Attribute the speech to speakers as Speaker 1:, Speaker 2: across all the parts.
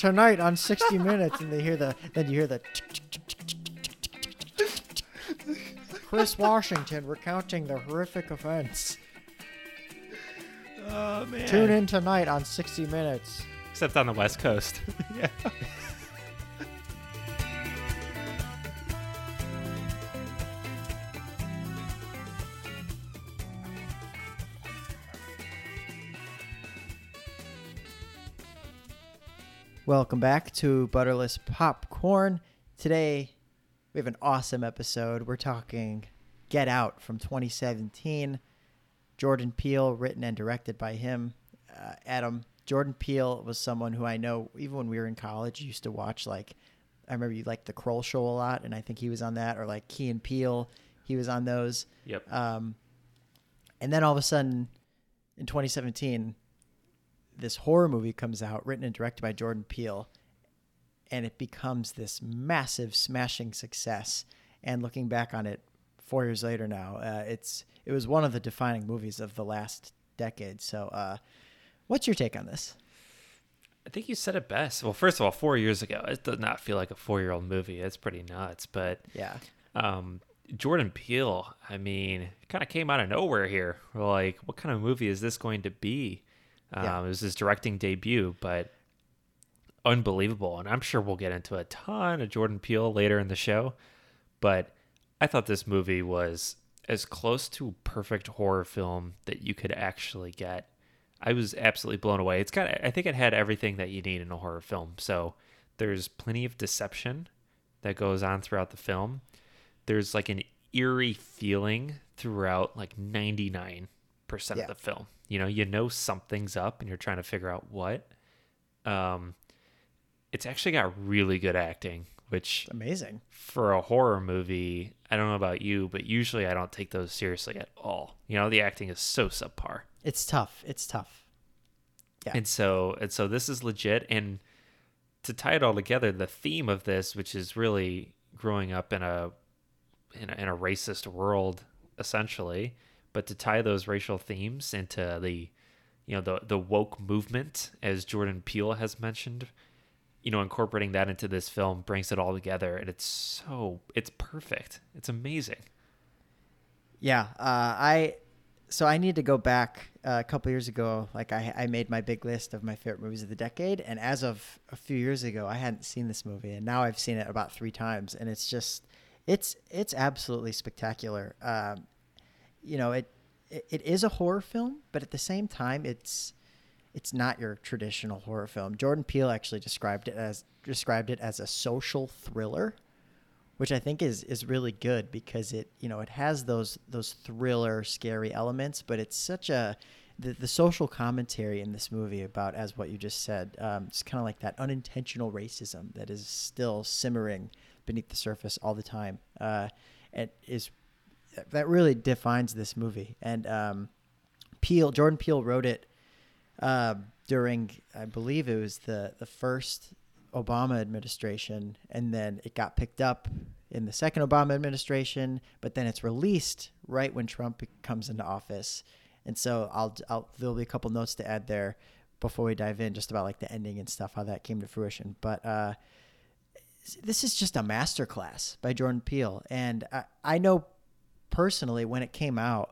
Speaker 1: tonight on 60 Minutes, and they hear the then you hear the. Chris Washington recounting the horrific events.
Speaker 2: Oh man.
Speaker 1: Tune in tonight on 60 Minutes.
Speaker 2: Except on the West Coast. yeah.
Speaker 1: Welcome back to Butterless Popcorn. Today we have an awesome episode. We're talking Get Out from 2017. Jordan Peele, written and directed by him. Uh, Adam, Jordan Peele was someone who I know even when we were in college used to watch like I remember you liked the Kroll show a lot and I think he was on that or like Key and Peele, he was on those.
Speaker 2: Yep.
Speaker 1: Um, and then all of a sudden in 2017 this horror movie comes out written and directed by Jordan Peele and it becomes this massive smashing success and looking back on it 4 years later now uh, it's it was one of the defining movies of the last decade so uh, what's your take on this
Speaker 2: I think you said it best. Well, first of all, four years ago, it does not feel like a four-year-old movie. It's pretty nuts. But
Speaker 1: yeah
Speaker 2: um, Jordan Peele, I mean, kind of came out of nowhere here. We're like, what kind of movie is this going to be? Um. It was his directing debut, but unbelievable. And I'm sure we'll get into a ton of Jordan Peele later in the show. But I thought this movie was as close to perfect horror film that you could actually get. I was absolutely blown away. It's got, I think it had everything that you need in a horror film. So there's plenty of deception that goes on throughout the film. There's like an eerie feeling throughout like 99%
Speaker 1: Yeah.
Speaker 2: of the film. You know, you know something's up and you're trying to figure out what. Um, it's actually got really good acting, which
Speaker 1: amazing
Speaker 2: for a horror movie, I don't know about you, but usually I don't take those seriously at all. You know, the acting is so subpar.
Speaker 1: it's tough it's tough Yeah.
Speaker 2: And so and so this is legit and to tie it all together, the theme of this, which is really growing up in a in a, in a racist world essentially, but to tie those racial themes into the you know the the woke movement as Jordan Peele has mentioned, you know, incorporating that into this film brings it all together and it's so it's perfect. It's amazing.
Speaker 1: Yeah, uh, I so I need to go back uh, a couple years ago. Like I, I made my big list of my favorite movies of the decade, and as of a few years ago, I hadn't seen this movie, and now I've seen it about three times, and it's just it's it's absolutely spectacular. Um, you know, it, it is a horror film, but at the same time, it's it's not your traditional horror film. Jordan Peele actually described it as described it as a social thriller which I think is is really good because it you know it has those those thriller scary elements, but it's such a the, the social commentary in this movie about as what you just said, um, it's kind of like that unintentional racism that is still simmering beneath the surface all the time. Uh, it is that really defines this movie. And um, Peele, Jordan Peele wrote it uh, during, I believe it was the the first Obama administration, and then it got picked up in the second Obama administration, but then it's released right when Trump comes into office. And so I'll, I'll there'll be a couple notes to add there before we dive in, just about like the ending and stuff, how that came to fruition. But uh, this is just a masterclass by Jordan Peele, and I, I know personally when it came out,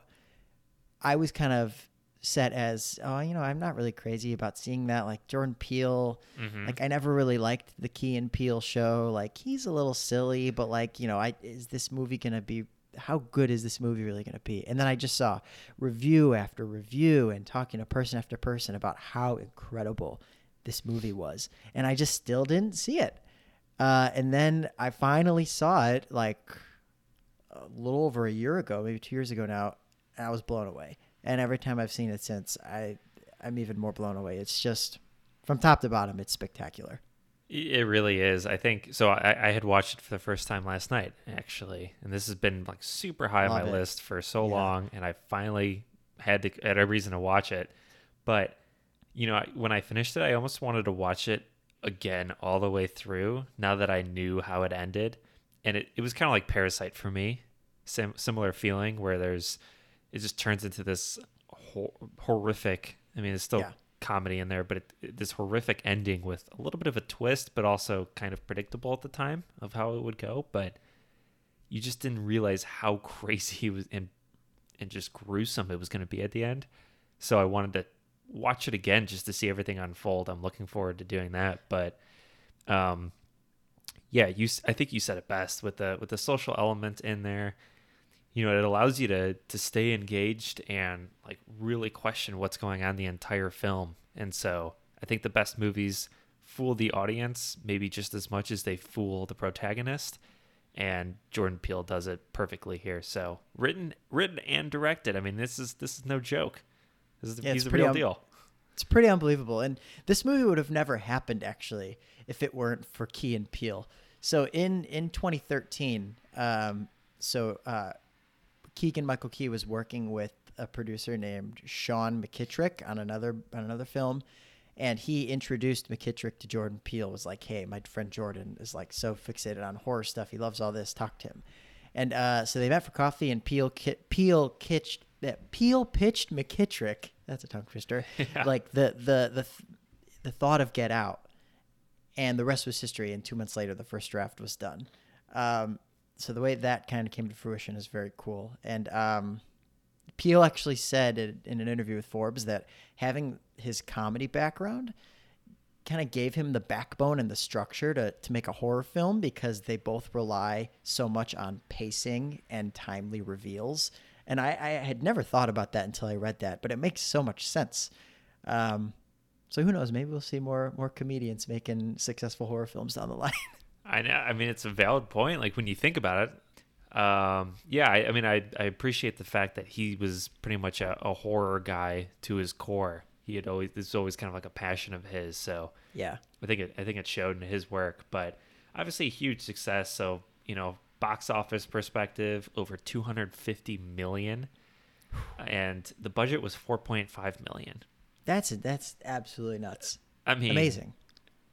Speaker 1: I was kind of set as oh you know I'm not really crazy about seeing that. Like Jordan Peele
Speaker 2: Mhm.
Speaker 1: like I never really liked the Key and Peele show. Like he's a little silly but like you know I is this movie gonna be how good is this movie really gonna be? And then I just saw review after review and talking to person after person about how incredible this movie was and I just still didn't see it. Uh, and then I finally saw it like a little over a year ago, maybe two years ago now, and I was blown away. And every time I've seen it since, I I'm even more blown away. It's just from top to bottom, it's spectacular.
Speaker 2: It really is. I think so. I, I had watched it for the first time last night, actually, and this has been like super high on my
Speaker 1: it.
Speaker 2: list for so
Speaker 1: Yeah.
Speaker 2: long, and I finally had to had a reason to watch it. But you know, when I finished it, I almost wanted to watch it again all the way through. Now that I knew how it ended, and it, it was kind of like Parasite for me, Sim- similar feeling where there's it just turns into this hor- horrific. I mean, it's still
Speaker 1: Yeah.
Speaker 2: comedy in there, but it, it- this horrific ending with a little bit of a twist, but also kind of predictable at the time of how it would go. But you just didn't realize how crazy it was and and just gruesome it was going to be at the end. So I wanted to watch it again just to see everything unfold. I'm looking forward to doing that. But um, yeah, you I think you said it best with the with the social element in there. You know, it allows you to to stay engaged and like really question what's going on the entire film. And so I think the best movies fool the audience maybe just as much as they fool the protagonist. And Jordan Peele does it perfectly here. So written, written and directed. I mean, this is this is no joke. This is
Speaker 1: Yeah,
Speaker 2: he's
Speaker 1: pretty
Speaker 2: real
Speaker 1: un-
Speaker 2: deal.
Speaker 1: It's pretty unbelievable. And this movie would have never happened actually if it weren't for Key and Peele. So in in 2013, um, so uh, Keegan Michael Key was working with a producer named Sean McKittrick on another on another film, and he introduced McKittrick to Jordan Peele. Was like, hey, my friend Jordan is like so fixated on horror stuff. He loves all this. Talk to him. And uh, so they met for coffee, and Peele Peele kitched that Peele pitched McKittrick. That's a tongue twister.
Speaker 2: Yeah.
Speaker 1: Like the the the the thought of Get Out, and the rest was history. And two months later, the first draft was done. Um, so the way that kind of came to fruition is very cool. And um, Peele actually said in, in an interview with Forbes that having his comedy background kind of gave him the backbone and the structure to, to make a horror film because they both rely so much on pacing and timely reveals. And I, I had never thought about that until I read that, but it makes so much sense. Um, so who knows? Maybe we'll see more more comedians making successful horror films down the line.
Speaker 2: I know. I mean, it's a valid point. Like when you think about it, um, yeah. I, I mean, I I appreciate the fact that he was pretty much a, a horror guy to his core. He had always this is always kind of like a passion of his. So
Speaker 1: yeah.
Speaker 2: I think it I think it showed in his work. But obviously, huge success. So you know, box office perspective, over 250 million, and the budget was 4.5 million.
Speaker 1: That's that's absolutely nuts.
Speaker 2: I mean,
Speaker 1: Amazing.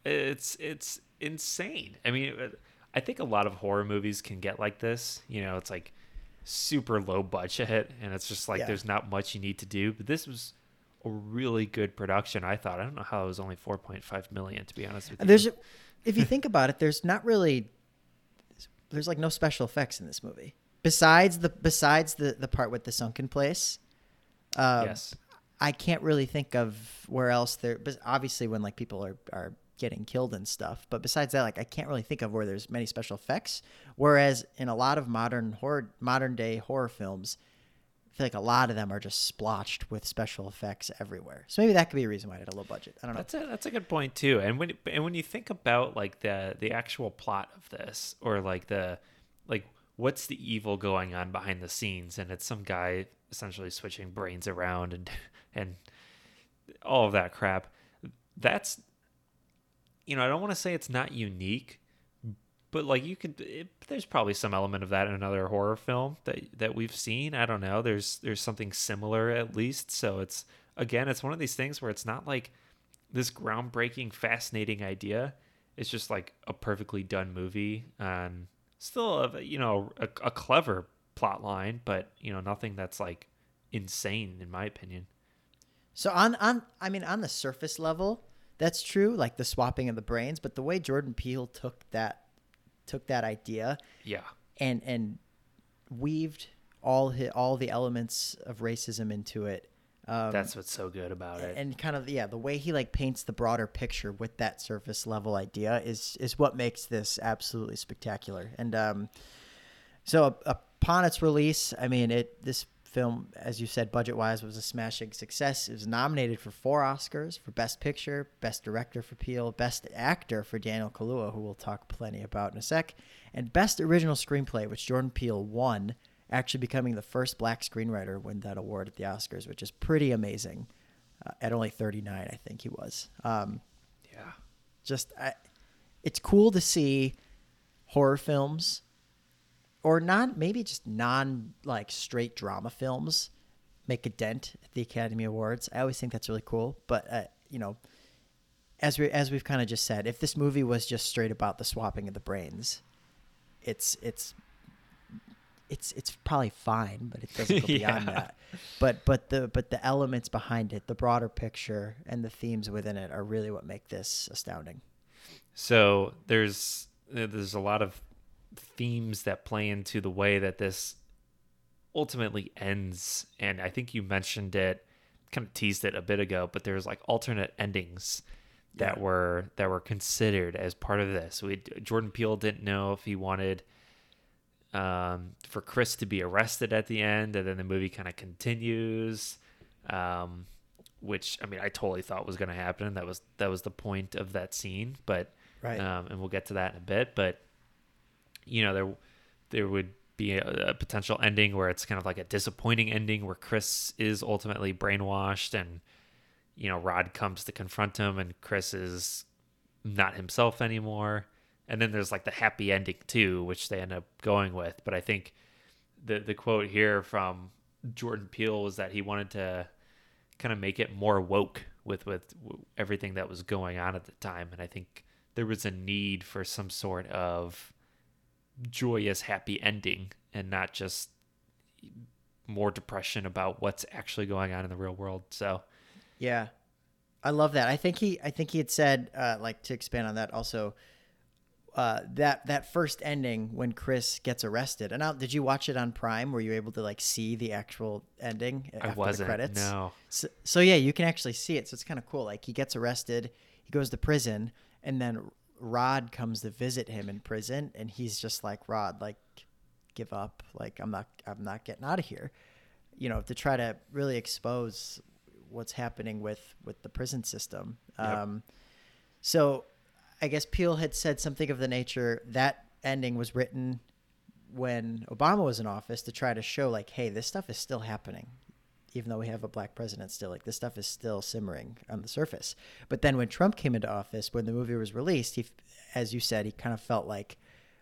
Speaker 2: It's it's insane. I mean, I think a lot of horror movies can get like this. You know, it's like super low budget, and it's just like
Speaker 1: Yeah.
Speaker 2: there's not much you need to do. But this was a really good production. I thought. I don't know how it was only 4.5 million. To be honest with you,
Speaker 1: There's, if you think about it, there's not really, there's like no special effects in this movie besides the besides the the part with the sunken place. Um,
Speaker 2: yes,
Speaker 1: I can't really think of where else there. But obviously, when like people are are getting killed and stuff. But besides that, like I can't really think of where there's many special effects. Whereas in a lot of modern horror, modern day horror films, I feel like a lot of them are just splotched with special effects everywhere. So maybe that could be a reason why it had a low budget. I don't know.
Speaker 2: That's a that's a good point too. And when and when you think about like the the actual plot of this, or like the like what's the evil going on behind the scenes, and it's some guy essentially switching brains around and and all of that crap. That's you know I don't want to say it's not unique, but like you could it, there's probably some element of that in another horror film that that we've seen. I don't know. There's there's something similar at least. So it's again it's one of these things where it's not like this groundbreaking fascinating idea. It's just like a perfectly done movie. And still a, you know a, a clever plot line but you know nothing that's like insane in my opinion.
Speaker 1: So on on I mean on the surface level, that's true, like the swapping of the brains, but the way Jordan Peele took that took that idea
Speaker 2: yeah
Speaker 1: and and weaved all hi all the elements of racism into it. Um,
Speaker 2: that's what's so good about it
Speaker 1: and kind of yeah, the way he like paints the broader picture with that surface level idea is is what makes this absolutely spectacular. And um, so upon its release, I mean it this film, as you said, budget wise, was a smashing success. It was nominated for four Oscars for Best Picture, Best Director for Peele, Best Actor for Daniel Kaluuya, who we'll talk plenty about in a sec, and Best Original Screenplay, which Jordan Peele won, actually becoming the first black screenwriter to win that award at the Oscars, which is pretty amazing. Uh, at only 39, I think he was. Um,
Speaker 2: yeah
Speaker 1: just I, it's cool to see horror films or non maybe just non like straight drama films make a dent at the Academy Awards. I always think that's really cool, but uh, you know, as we as we've kind of just said, if this movie was just straight about the swapping of the brains, it's it's it's it's probably fine, but it doesn't go beyond
Speaker 2: Yeah.
Speaker 1: that. But but the but the elements behind it, the broader picture, and the themes within it are really what make this astounding.
Speaker 2: So there's there's a lot of themes that play into the way that this ultimately ends, and I think you mentioned it, kind of teased it a bit ago, but there's like alternate endings that
Speaker 1: Yeah.
Speaker 2: were that were considered as part of this. We Jordan Peele didn't know if he wanted um, for Chris to be arrested at the end, and then the movie kind of continues. Um, which I mean, I totally thought was going to happen. That was that was the point of that scene, but
Speaker 1: Right.
Speaker 2: um, and we'll get to that in a bit. But you know, there there would be a, a potential ending where it's kind of like a disappointing ending where Chris is ultimately brainwashed, and you know, Rod comes to confront him, and Chris is not himself anymore. And then there's like the happy ending too, which they end up going with. But I think the the quote here from Jordan Peele was that he wanted to kind of make it more woke with with everything that was going on at the time and i think there was a need for some sort of joyous happy ending and not just more depression about what's actually going on in the real world so
Speaker 1: Yeah, I love that. I think he, I think he had said, uh, like to expand on that also, uh, that that first ending when Chris gets arrested. And now, did you watch it on Prime? Were you able to like see the actual ending
Speaker 2: i
Speaker 1: after
Speaker 2: wasn't
Speaker 1: the credits?
Speaker 2: no
Speaker 1: So, so yeah, you can actually see it. So it's kind of cool. Like he gets arrested, he goes to prison, and then Rod comes to visit him in prison, and he's just like, Rod, like, give up. Like I'm not, I'm not getting out of here. You know, to try to really expose what's happening with with the prison system.
Speaker 2: Yep.
Speaker 1: Um, so I guess Peele had said something of the nature that ending was written when Obama was in office to try to show like, hey, this stuff is still happening, even though we have a black president still. Like this stuff is still simmering on the surface. But then when Trump came into office, when the movie was released, he, as you said, he kind of felt like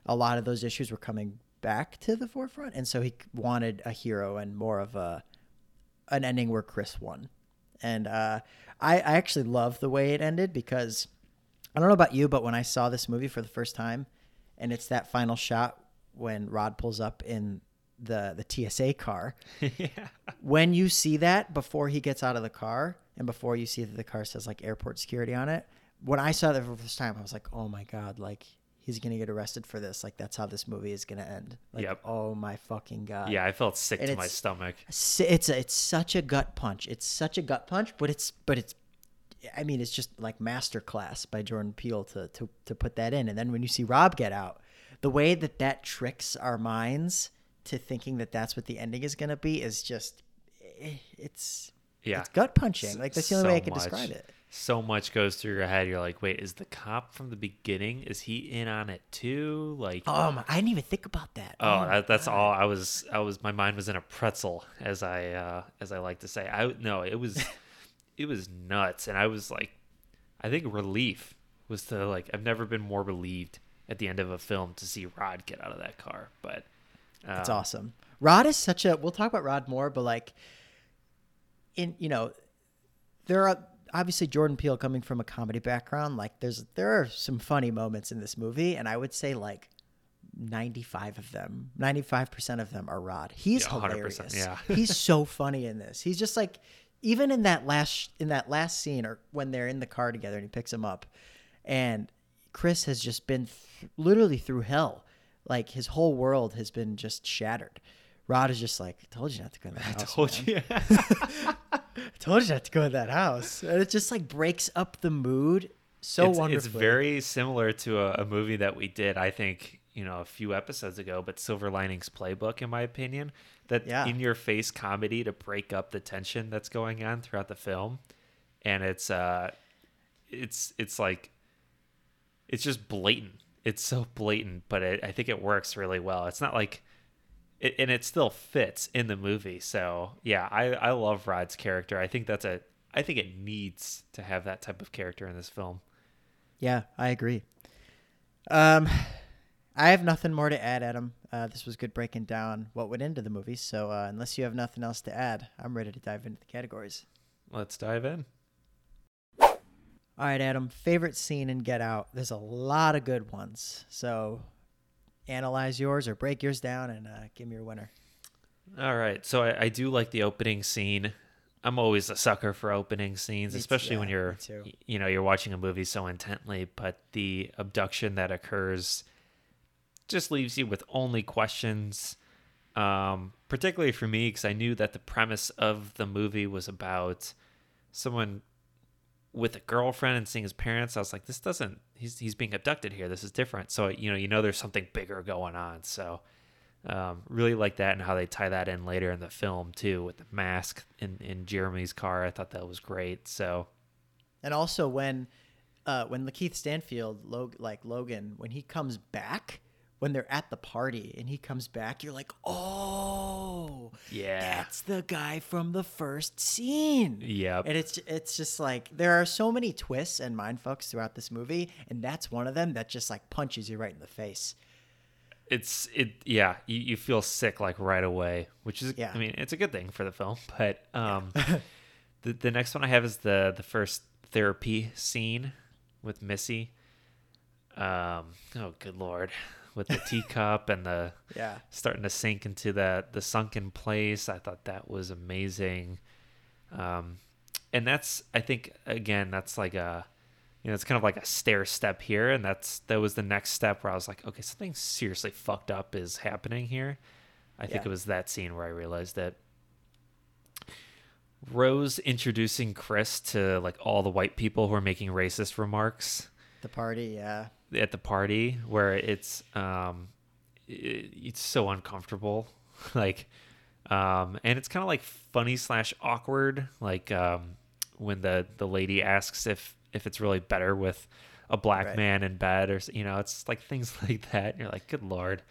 Speaker 1: a lot of those issues were coming back to the forefront, and so he wanted a hero and more of a an ending where Chris won. And uh, I, I actually love the way it ended because I don't know about you, but when I saw this movie for the first time, and it's that final shot when Rod pulls up in the the TSA car.
Speaker 2: yeah
Speaker 1: When you see that before he gets out of the car, and before you see that the car says like airport security on it, when I saw that for the first time, I was like, oh my god, like he's gonna get arrested for this. Like that's how this movie is gonna end. Like,
Speaker 2: Yep.
Speaker 1: oh my fucking god.
Speaker 2: yeah i felt sick
Speaker 1: And
Speaker 2: to my stomach
Speaker 1: it's a, it's such a gut punch. It's such a gut punch, but it's but it's I mean it's just like masterclass by Jordan Peele to to to put that in. And then when you see Rob get out, the way that that tricks our minds to thinking that that's what the ending is going to be is just eh, it's
Speaker 2: yeah
Speaker 1: it's gut punching. Like that's the only way I can
Speaker 2: much.
Speaker 1: describe it.
Speaker 2: so much goes through your head you're like wait is the cop from the beginning is he in on it too like
Speaker 1: Oh my, I didn't even think about that.
Speaker 2: Oh,
Speaker 1: my
Speaker 2: that, that's
Speaker 1: God.
Speaker 2: all. I was, I was, my mind was in a pretzel, as I, uh, as I like to say. I no, it was, it was nuts, and I was like, I think relief was to like. I've never been more relieved at the end of a film to see Rod get out of that car. But
Speaker 1: That's
Speaker 2: um,
Speaker 1: awesome. Rod is such a. We'll talk about Rod more, but like, in you know, there are obviously Jordan Peele coming from a comedy background. Like, there's there are some funny moments in this movie, and I would say like. 95 of them 95% of them are rod he's
Speaker 2: Yeah,
Speaker 1: hilarious
Speaker 2: yeah.
Speaker 1: he's so funny in this he's just like even in that last in that last scene or when they're in the car together and he picks him up and chris has just been th- literally through hell like his whole world has been just shattered rod is just like i told you not to go in that
Speaker 2: I
Speaker 1: house
Speaker 2: told
Speaker 1: man.
Speaker 2: you.
Speaker 1: i told you not to go in that house and it just like breaks up the mood so
Speaker 2: it's,
Speaker 1: wonderfully
Speaker 2: it's very similar to a, a movie that we did. I think you know a few episodes ago, but Silver Linings Playbook, in my opinion, that
Speaker 1: Yeah.
Speaker 2: in your face comedy to break up the tension that's going on throughout the film, and it's uh, it's it's like it's just blatant. It's so blatant, but it, I think it works really well. It's not like. It, and it still fits in the movie, so yeah, I, I love Rod's character. I think that's a I think it needs to have that type of character in this film.
Speaker 1: Yeah, I agree. Um, I have nothing more to add, Adam. Uh, this was good breaking down what went into the movie. So uh, unless you have nothing else to add, I'm ready to dive into the categories.
Speaker 2: Let's dive in.
Speaker 1: All right, Adam. Favorite scene in Get Out? There's a lot of good ones. So analyze yours or break yours down and uh, give me your winner.
Speaker 2: All right. So I, I do like the opening scene. I'm always a sucker for opening scenes, especially when you're
Speaker 1: me too.
Speaker 2: y- you know, you're watching a movie so intently, but the abduction that occurs just leaves you with only questions. Um, particularly for me, because I knew that the premise of the movie was about someone with a girlfriend and seeing his parents. I was like, this doesn't. He's he's being abducted here. This is different. So you know, you know, there's something bigger going on. So um, really like that and how they tie that in later in the film too with the mask in in Jeremy's car. I thought that was great. So
Speaker 1: And also when uh, when LaKeith Stanfield, Log- like Logan, when he comes back, when they're at the party and he comes back, you're like, oh,
Speaker 2: Yeah.
Speaker 1: that's the guy from the first scene.
Speaker 2: Yep.
Speaker 1: And it's it's just like there are so many twists and mind fucks throughout this movie, and that's one of them that just like punches you right in the face.
Speaker 2: it's it yeah you, you feel sick like right away which is
Speaker 1: Yeah.
Speaker 2: i mean it's a good thing for the film but um the, the next one i have is the the first therapy scene with missy um oh good lord with the teacup and the
Speaker 1: Yeah.
Speaker 2: starting to sink into that the sunken place i thought that was amazing um and that's i think again that's like a you know it's kind of like a stair step here and that's that was the next step where i was like okay something seriously fucked up is happening here i think
Speaker 1: Yeah.
Speaker 2: it was that scene where i realized that rose introducing chris to like all the white people who are making racist remarks
Speaker 1: The party, yeah.
Speaker 2: At the party where it's um it, it's so uncomfortable. Like um and it's kind of like funny slash awkward like um when the the lady asks if if it's really better with a black
Speaker 1: Right.
Speaker 2: man in bed or you know it's like things like that. And you're like good lord.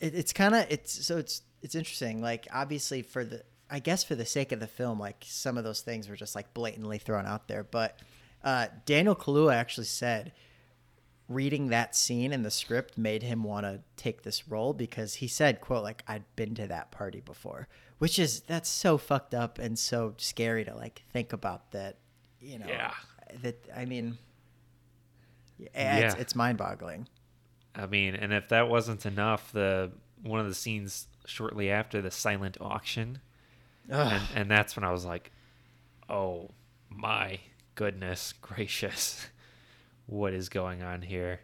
Speaker 1: It, it's kind of it's so it's it's interesting. Like obviously for the i guess for the sake of the film like some of those things were just like blatantly thrown out there. But uh, daniel kaluuya actually said reading that scene in the script made him want to take this role because he said quote like i'd been to that party before which is that's so fucked up and so scary to like think about that you know
Speaker 2: Yeah.
Speaker 1: that i mean yeah,
Speaker 2: Yeah.
Speaker 1: It's, it's mind-boggling
Speaker 2: i mean and if that wasn't enough the one of the scenes shortly after the silent auction and and that's when I was like, "Oh my goodness gracious, what is going on here?"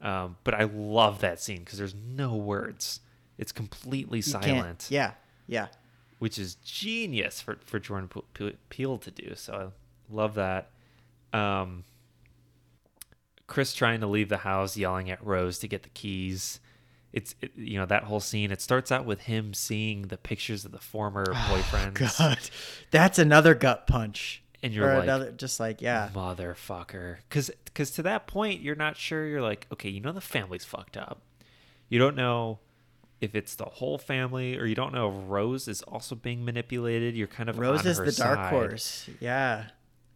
Speaker 2: Um, but I love that scene because there's no words; it's completely
Speaker 1: You
Speaker 2: silent,
Speaker 1: yeah yeah
Speaker 2: which is genius for for Jordan Pe- Pe- Peele to do. So I love that. Um, Chris trying to leave the house, yelling at Rose to get the keys. It's it, you know that whole scene. It starts out with him seeing the pictures of the former boyfriends.
Speaker 1: God, that's another gut punch.
Speaker 2: And you're
Speaker 1: Or
Speaker 2: like,
Speaker 1: another, just like yeah,
Speaker 2: motherfucker. Because because to that point you're not sure. You're like okay you know the family's fucked up. You don't know if it's the whole family or you don't know if rose is also being manipulated. You're kind of
Speaker 1: Rose is the dark horse. Yeah,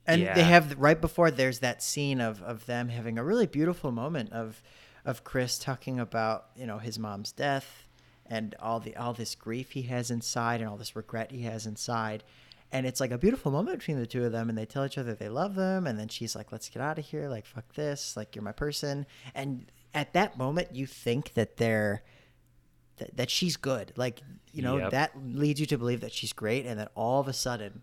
Speaker 1: and
Speaker 2: Yeah.
Speaker 1: they have right before there's that scene of of them having a really beautiful moment of of Chris talking about you know his mom's death and all the all this grief he has inside and all this regret he has inside. And it's like a beautiful moment between the two of them, and they tell each other they love them. And then she's like, "Let's get out of here! Like, fuck this! Like, you're my person." And at that moment, you think that they're that, that she's good. Like, you know,
Speaker 2: Yep.
Speaker 1: that leads you to believe that she's great. And then all of a sudden,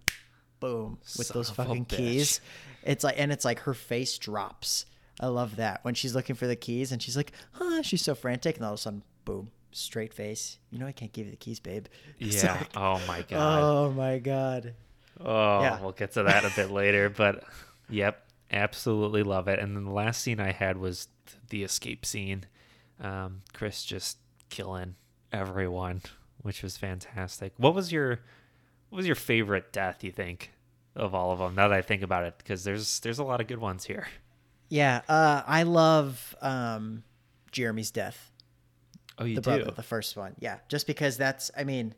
Speaker 1: boom, with
Speaker 2: Son
Speaker 1: those fucking keys. It's like, and it's like her face drops. I love that when she's looking for the keys and she's like, huh, she's so frantic. And all of a sudden, boom, straight face. You know, I can't give you the keys, babe. It's
Speaker 2: yeah
Speaker 1: like,
Speaker 2: oh my god
Speaker 1: oh my God.
Speaker 2: oh
Speaker 1: yeah.
Speaker 2: we'll get to that a bit later but yep absolutely love it and then the last scene i had was the escape scene um chris just killing everyone which was fantastic what was your what was your favorite death you think of all of them now that i think about it because there's there's a lot of good ones here
Speaker 1: Yeah. Uh, I love um, Jeremy's death.
Speaker 2: Oh you
Speaker 1: the
Speaker 2: do
Speaker 1: brother, the first one. Yeah, just because that's I mean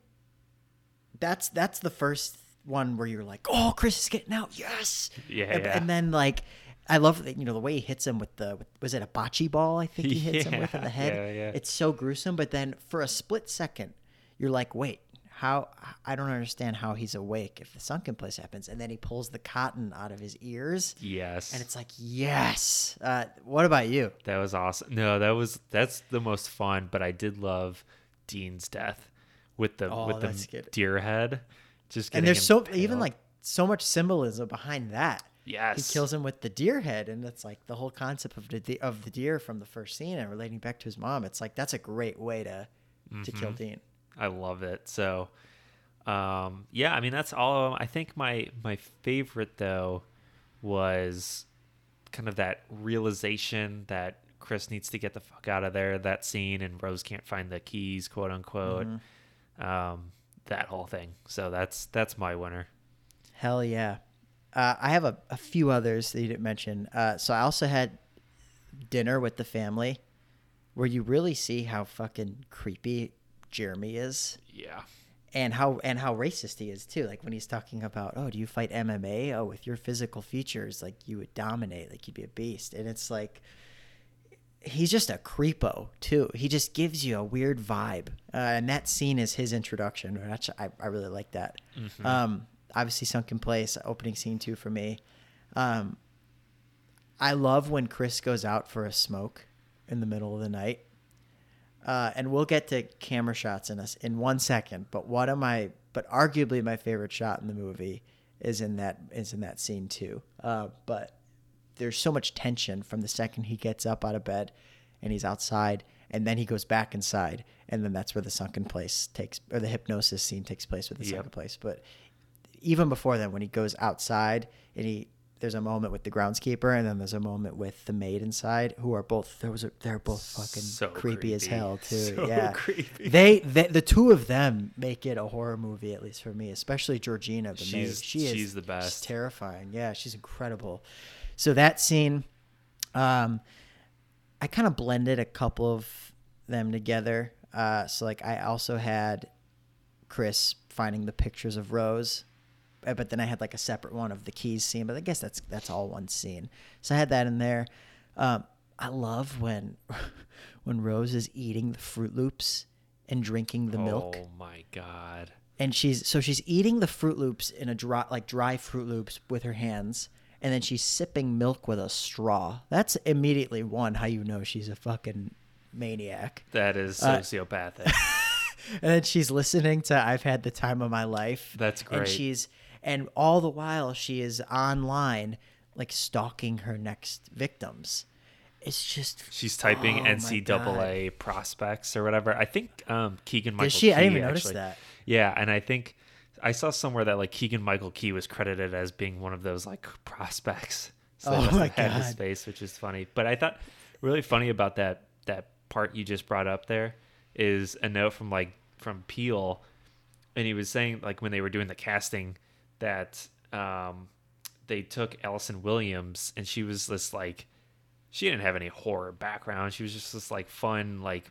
Speaker 1: that's that's the first one where you're like, "Oh, Chris is getting out. Yes."
Speaker 2: Yeah,
Speaker 1: And,
Speaker 2: yeah.
Speaker 1: and then like I love that you know the way he hits him with the with, was it a bocce ball I think he hits him with in the head.
Speaker 2: yeah, yeah.
Speaker 1: It's so gruesome, but then for a split second you're like, "Wait, how I don't understand how he's awake if the sunken place happens, and then he pulls the cotton out of his ears,
Speaker 2: Yes.
Speaker 1: and it's like yes. Uh, what about you?
Speaker 2: That was awesome. No, that was that's the most fun. But I did love Dean's death with the
Speaker 1: Oh,
Speaker 2: with the
Speaker 1: good.
Speaker 2: deer head. Just
Speaker 1: And there's so even like so much symbolism behind that.
Speaker 2: yes,
Speaker 1: He kills him with the deer head, and it's like the whole concept of the of the deer from the first scene and relating back to his mom. It's like that's a great way to to kill
Speaker 2: Mm-hmm.
Speaker 1: Dean.
Speaker 2: I love it. So, um, yeah, I mean that's all. of 'em. I think my my favorite though was kind of that realization that Chris needs to get the fuck out of there. That scene and Rose can't find the keys, quote unquote. Um, that whole thing. So that's that's my winner.
Speaker 1: Hell yeah. Uh, I have a, a few others that you didn't mention. Uh, so I also had dinner with the family where you really see how fucking creepy Jeremy is
Speaker 2: Yeah.
Speaker 1: and how and how racist he is too. Like when he's talking about, oh, do you fight MMA? Oh, with your physical features, like you would dominate, like you'd be a beast. And it's like he's just a creepo too. He just gives you a weird vibe, uh, and that scene is his introduction. I, I really like that. Um, obviously, sunken place opening scene too for me. Um, I love when Chris goes out for a smoke in the middle of the night. Uh, and we'll get to camera shots in us in one second. But one of my, but arguably my favorite shot in the movie is in that is in that scene too. Uh, but there's so much tension from the second he gets up out of bed and he's outside, and then he goes back inside, and then that's where the sunken place takes or the hypnosis scene takes place with the
Speaker 2: Yep.
Speaker 1: sunken place. But even before then, when he goes outside and he there's a moment with the groundskeeper and then there's a moment with the maid inside who are both those are they're both fucking
Speaker 2: So
Speaker 1: creepy, as hell too.
Speaker 2: So
Speaker 1: yeah,
Speaker 2: creepy.
Speaker 1: They, they the two of them make it a horror movie at least for me, especially Georgina the maid.
Speaker 2: She's-
Speaker 1: She is
Speaker 2: she's the best.
Speaker 1: terrifying. Yeah, she's incredible. So that scene, um, I kind of blended a couple of them together. Uh, so like I also had Chris finding the pictures of Rose, but then I had like a separate one of the keys scene. But I guess that's that's all one scene. So I had that in there. Um, I love when when Rose is eating the Froot Loops and drinking the milk
Speaker 2: Oh my god.
Speaker 1: and she's so she's eating the Froot Loops in a dry like dry Froot Loops with her hands, and then she's sipping milk with a straw. That's immediately one how you know she's a fucking maniac.
Speaker 2: That is
Speaker 1: Uh,
Speaker 2: sociopathic.
Speaker 1: And then she's listening to "I've Had the Time of My Life."
Speaker 2: That's great.
Speaker 1: And she's and all the while she is online, like stalking her next victims. It's just
Speaker 2: She's typing
Speaker 1: Oh
Speaker 2: NCAA prospects or whatever. I think um, Keegan Michael.
Speaker 1: she? I didn't
Speaker 2: Key
Speaker 1: even notice that.
Speaker 2: Yeah, and I think I saw somewhere that like Keegan Michael Key was credited as being one of those like prospects. So
Speaker 1: Oh my
Speaker 2: had his
Speaker 1: God.
Speaker 2: face, which is funny. But I thought really funny about that that part you just brought up there is a note from like from Peele, and he was saying like when they were doing the casting that um, they took Allison Williams and she was this like she didn't have any horror background. She was just this like fun like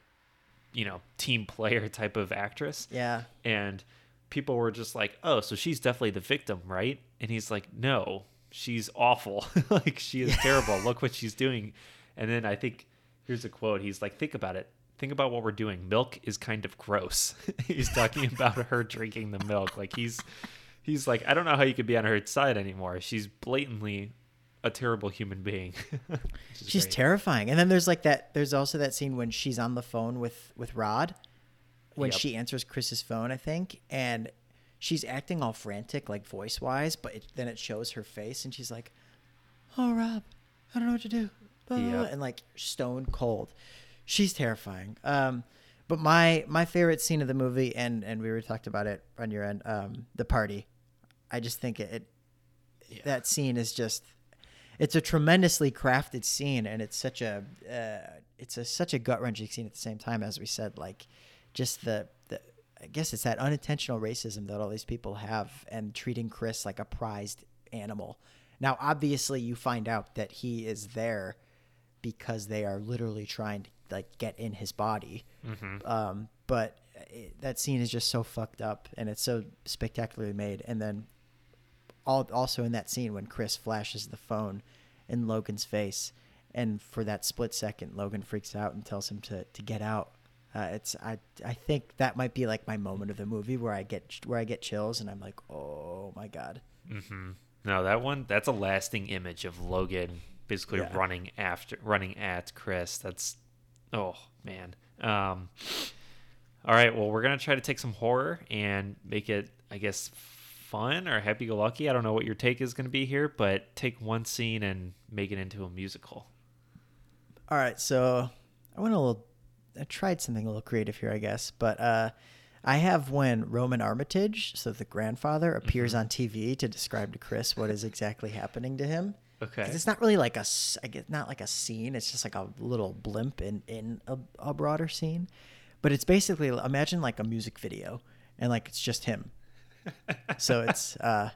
Speaker 2: you know team player type of actress
Speaker 1: yeah.
Speaker 2: and people were just like, "Oh, so she's definitely the victim, right?" And he's like, "No, she's awful. like she is terrible. Look what she's doing." And then I think here's a quote. He's like, "Think about it. Think about what we're doing. Milk is kind of gross." he's talking about her drinking the milk. Like he's he's like, "I don't know how you could be on her side anymore. She's blatantly a terrible human being."
Speaker 1: She's
Speaker 2: great.
Speaker 1: terrifying. And then there's like that. There's also that scene when she's on the phone with with Rod, when
Speaker 2: Yep.
Speaker 1: she answers Chris's phone, I think, and she's acting all frantic, like voice wise, but it, then it shows her face, and she's like, "Oh, Rob, I don't know what to do," blah, blah, blah,"
Speaker 2: Yep.
Speaker 1: and like stone cold. She's terrifying. Um, but my my favorite scene of the movie, and and we already talked about it on your end, um, the party. I just think it, it that scene is just it's a tremendously crafted scene and it's such a uh, it's a such a gut wrenching scene at the same time as we said like just the the I guess it's that unintentional racism that all these people have and treating Chris like a prized animal. Now obviously you find out that he is there because they are literally trying to like get in his body. Um, but it, that scene is just so fucked up and it's so spectacularly made and then also in that scene when Chris flashes the phone in Logan's face, and for that split second, Logan freaks out and tells him to, to get out. Uh, it's I I think that might be like my moment of the movie where I get where I get chills and I'm like, oh my god.
Speaker 2: Mm-hmm. No, that one that's a lasting image of Logan basically
Speaker 1: Yeah.
Speaker 2: running after running at Chris. That's oh man. Um all right, well we're gonna try to take some horror and make it I guess fun or happy go lucky. I don't know what your take is gonna be here, but take one scene and make it into a musical.
Speaker 1: All right, so I went a little. I tried something a little creative here, I guess, but uh, I have when Roman Armitage, so the grandfather, appears on TV to describe to Chris what is exactly happening to him.
Speaker 2: Okay.
Speaker 1: It's not really like a, I guess not like a scene. It's just like a little blimp in in a, a broader scene, but it's basically imagine like a music video, and like it's just him. So it's uh,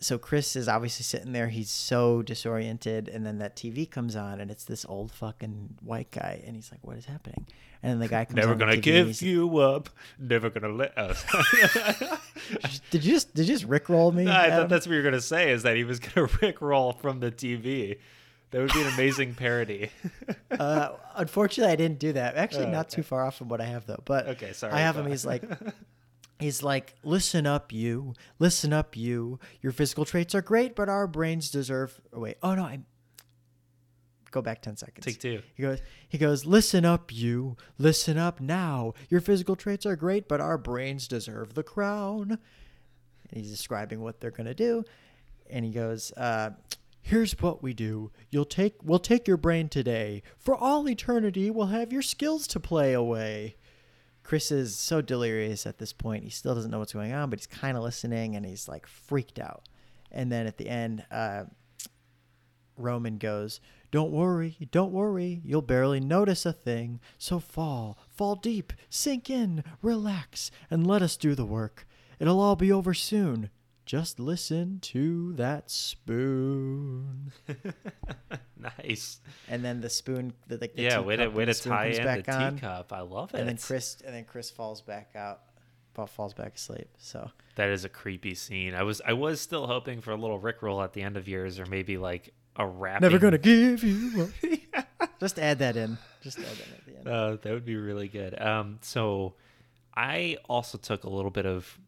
Speaker 1: so Chris is obviously sitting there. He's so disoriented, and then that TV comes on, and it's this old fucking white guy, and he's like, "What is happening?" And then the guy comes
Speaker 2: Never
Speaker 1: on
Speaker 2: gonna give you up. Never gonna let us.
Speaker 1: Did you just did you just rickroll me?
Speaker 2: No, I
Speaker 1: Adam?
Speaker 2: thought that's what you were gonna say. Is that he was gonna rickroll from the TV? That would be an amazing parody.
Speaker 1: uh, unfortunately, I didn't do that. Actually,
Speaker 2: Oh,
Speaker 1: not
Speaker 2: okay.
Speaker 1: too far off from what I have though. But
Speaker 2: Okay, sorry,
Speaker 1: I have him. He's like, he's like, listen up, you. Listen up, you. Your physical traits are great, but our brains deserve. Oh, wait. Oh no, I. Go back ten seconds.
Speaker 2: Take two.
Speaker 1: He goes. He goes. Listen up, you. Listen up now. Your physical traits are great, but our brains deserve the crown. And he's describing what they're gonna do, and he goes. Uh, Here's what we do. You'll take we'll take your brain today. For all eternity, we'll have your skills to play away. Chris is so delirious at this point. He still doesn't know what's going on, but he's kind of listening and he's like freaked out. And then at the end, uh, Roman goes, Don't worry, don't worry. You'll barely notice a thing. So fall, fall deep, sink in, relax, and let us do the work. It'll all be over soon. Just listen to that spoon.
Speaker 2: nice.
Speaker 1: And then the spoon, the, like the
Speaker 2: Yeah, way to way to
Speaker 1: the
Speaker 2: tie in
Speaker 1: back
Speaker 2: the
Speaker 1: on.
Speaker 2: teacup. I love it.
Speaker 1: and then Chris and then Chris falls back out, fall- falls back asleep. So
Speaker 2: that is a creepy scene. I was I was still hoping for a little rickroll at the end of yours, or maybe like a rap.
Speaker 1: never gonna give you up. Just add that in. Just add that at the end.
Speaker 2: Uh, that would be really good. Um, so I also took a little bit of